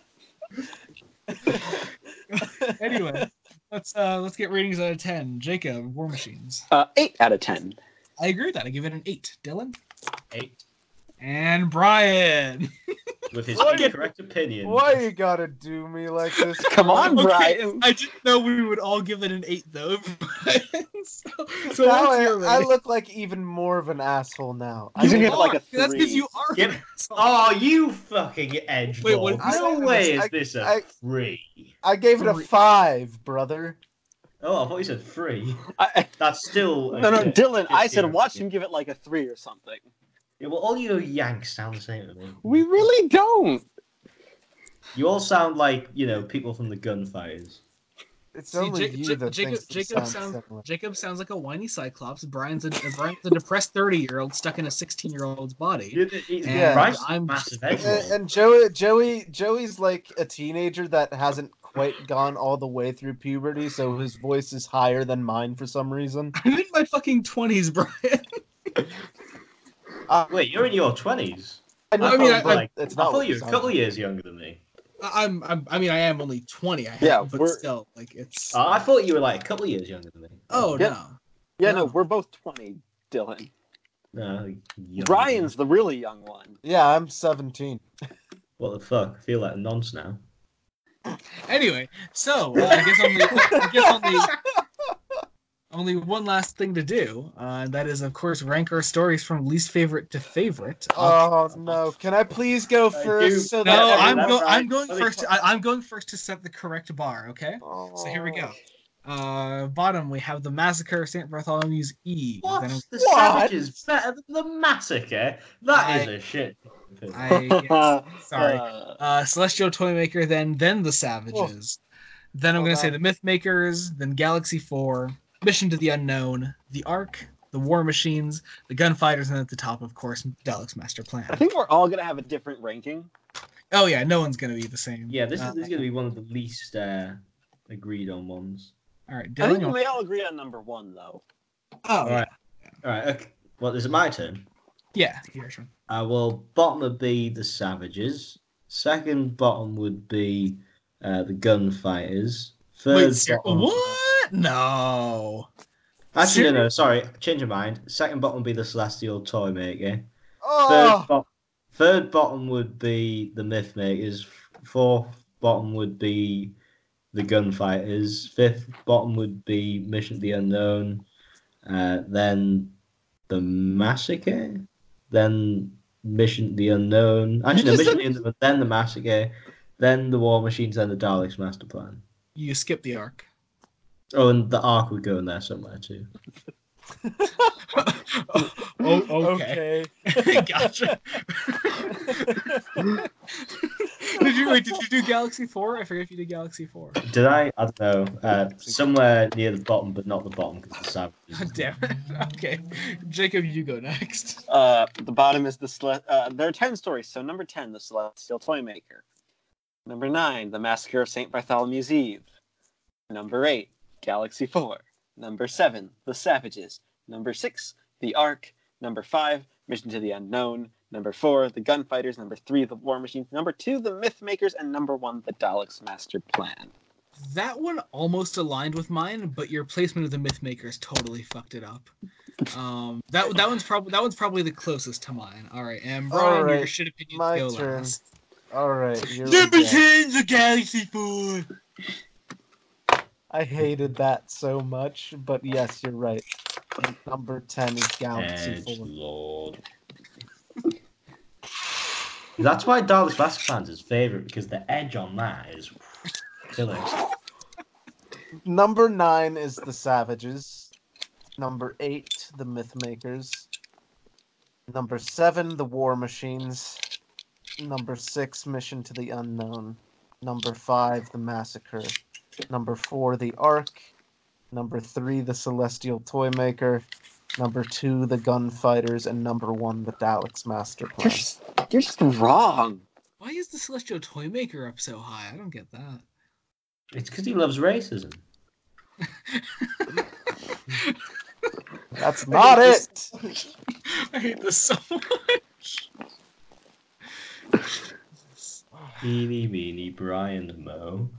anyway, let's uh let's get ratings out of ten. Jacob, War Machines. uh, eight out of ten. I agree with that. I give it an eight. Dylan Eight. And Brian. With his Why incorrect opinion. Why you gotta do me like this? Come on, Okay, Brian. I didn't know we would all give it an eight though. so, so now I, I look like even more of an asshole now. I You mean, give it like a three. That's because you are. Give- Oh, you fucking edge Wait, what lord. did you No say? way is I- this a I- three. I gave it a five, brother. Oh, I thought you said three. I, That's still. no, no. Dylan. I said here. watch him give it like a three or something. Yeah, well, all you Yanks sound the same to me. We really don't. You all sound like you know people from the gunfighters. It's See, only Ja- you Ja- that Jacob, Jacob sound sounds. Jacob sounds like a whiny cyclops. Brian's a Brian's a depressed thirty year old stuck in a sixteen year old's body. Yeah. Christ, I'm- massive edge And, and Joey, Joey, Joey's like a teenager that hasn't quite gone all the way through puberty, so his voice is higher than mine for some reason. I'm in my fucking twenties, Brian. Wait, you're in your twenties. I, know, I mean, I- but I- it's I not. thought you you were a couple years younger than me. I'm, I'm I mean I am only twenty. I have, Yeah, but still like it's. Oh, I thought you were like a couple years younger than me. oh Yeah. no. Yeah, No. no, we're both twenty, Dylan. No, young. Brian's the really young one. Yeah, I'm 17. What the fuck? I feel like a nonce now. Anyway, so uh, I guess only I guess only only one last thing to do, uh, and that is of course rank our stories from least favorite to favorite. Oh no! Can I please go first? So No, That's I'm right. go- I'm going me first. fu- I- I'm going first to set the correct bar. Okay. Oh. So here we go. Uh, bottom we have the massacre of St. Bartholomew's Eve. What? Then The What? Savages better than the Massacre? That is a shit. I yes, sorry. Uh, Uh, Celestial Toymaker, then then the Savages. Then I'm Hold gonna say the Myth Makers, then Galaxy Four, Mission to the Unknown, the Ark, the War Machines, the Gunfighters, and at the top, of course, Dalek's Master Plan. I think we're all gonna have a different ranking. Oh yeah, no one's gonna be the same. Yeah, this Uh, is, this is going to be one of the least uh, agreed on ones. all right. I think you we all agree on number one though. oh All right. All right. Okay. Well, is it my turn? yeah, here's one. Uh, well, bottom would be the Savages. Second bottom would be uh, the Gunfighters. Third Wait, bottom. what? No. Actually, no, no, sorry. Change your mind. Second bottom would be the Celestial Toymaker. Oh, Third, bo- third bottom would be the Myth Makers. Fourth bottom would be the Gunfighters. Fifth bottom would be Mission to the Unknown. Uh, then the Massacre. Then Mission to the Unknown. Actually, no, Mission to the Unknown. Then the Massacre. Then the War Machines. Then the Daleks Master Plan. You skip the arc. Oh, and the Ark would go in there somewhere too. oh, okay. gotcha. did you wait? Did you do Galaxy Four? I forget if you did Galaxy Four. Did I? I don't know. Uh, somewhere near the bottom, but not the bottom because the Savages. God damn it. Okay, Jacob, you go next. Uh, the bottom is the Cele- uh, there are ten stories. So number ten, the Celestial Toymaker. Number nine, the Massacre of Saint Bartholomew's Eve. Number eight, Galaxy Four. Number seven, the Savages. Number six, the Ark. Number five, Mission to the Unknown. Number four, the Gunfighters. Number three, the War Machines. Number two, the Myth Makers, and number one, the Daleks Master Plan. That one almost aligned with mine, but your placement of the Myth Makers totally fucked it up. Um, that that one's probably that one's probably the closest to mine. All right, and Brian, your Alright, shit opinions my go turn. last. all right. Here we Number go. ten's a Galaxy Four. I hated that so much, but yes, you're right. Number ten is Galaxy Edge. Lord. That's why Master Plan's his favourite because the edge on that is killer. Number nine is the Savages. Number eight, the Mythmakers. Number seven, the War Machines. Number six, Mission to the Unknown. Number five, the Massacre. Number four, the Ark. Number three, the Celestial Toymaker. Number two, the Gunfighters, and number one, the Daleks Master You're just, you're just wrong. Why is the Celestial Toymaker up so high? I don't get that. It's because he loves racism. That's not it. I hate this so much. Eeny, meeny, Brian Mo.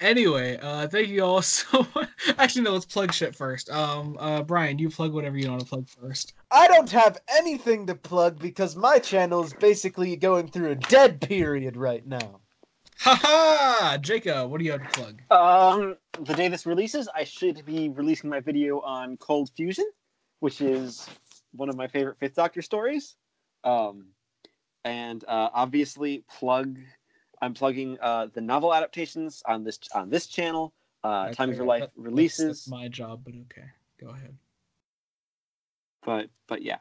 Anyway, uh, thank you all so much. Actually, no, let's plug shit first. Um, uh, Brian, you plug whatever you want to plug first. I don't have anything to plug because my channel is basically going through a dead period right now. Haha! Jacob, what do you have to plug? Um, the day this releases, I should be releasing my video on Cold Fusion, which is one of my favorite Fifth Doctor stories. Um, and uh, obviously, plug. I'm plugging uh, the novel adaptations on this on this channel. Uh, Okay, Time of Your Life that's- releases, That's my job, but okay. Go ahead. but but yeah.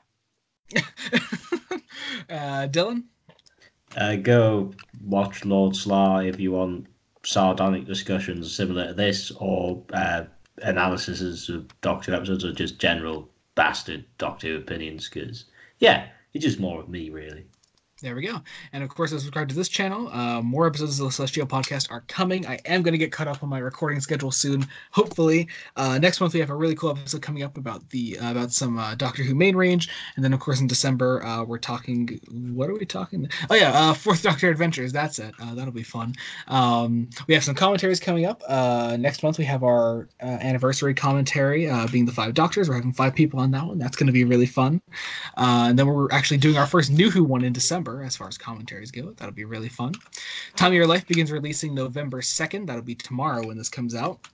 uh, Dylan? Uh, go watch Lord Slar if you want sardonic discussions similar to this, or uh, analyses of Doctor episodes, or just general bastard Doctor opinions. Because yeah, it's just more of me, really. There we go. And of course, subscribe to this channel. Uh, more episodes of the Celestial Podcast are coming. I am going to get cut off on my recording schedule soon. Hopefully, uh, next month we have a really cool episode coming up about the uh, about some uh, Doctor Who main range, and then of course in December uh, we're talking. What are we talking? Oh yeah, uh, Fourth Doctor Adventures. That's it. That'll be fun. Um, we have some commentaries coming up. Next month we have our anniversary commentary, being the Five Doctors. We're having five people on that one. That's going to be really fun. And then we're actually doing our first New Who one in December, as far as commentaries go. That'll be really fun. Time of Your Life begins releasing November 2nd. That'll be tomorrow when this comes out.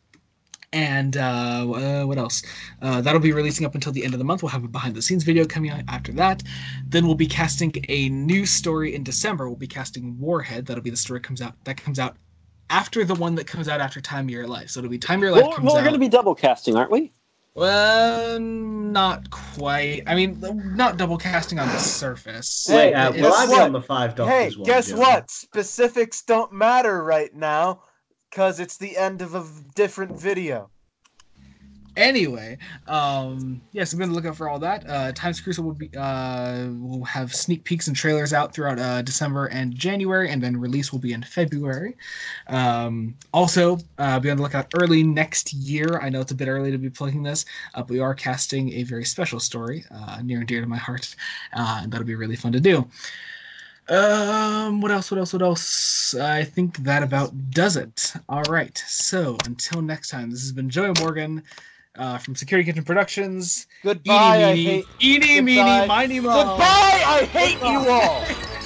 And uh, uh, what else? Uh, that'll be releasing up until the end of the month. We'll have a behind the scenes video coming out after that. Then we'll be casting a new story in December. We'll be casting Warhead. That'll be the story comes out that comes out after the one that comes out after Time of Your Life. So it'll be Time of Your Life Well, comes well, we're going to be double casting, aren't we? Well, not quite. I mean, not double casting on the surface. Hey, Wait, uh, It's- will guess I be what? on the Five Doctors Hey, one? guess Joe? what? Specifics don't matter right now because it's the end of a different video. Anyway, um, yes, I'm gonna look out for all that. Uh, Times Crucible will be uh, will have sneak peeks and trailers out throughout uh, December and January, and then release will be in February. Um, also, uh, be on the lookout early next year. I know it's a bit early to be plugging this, uh, but we are casting a very special story uh, near and dear to my heart, uh, and that'll be really fun to do. Um, what else? What else? What else? I think that about does it. All right. So until next time, this has been Joey Morgan uh, from Security Kitchen Productions. Goodbye. I Eeny, hate. meeny, eeny, meeny, miny, mo. Goodbye. I hate you all.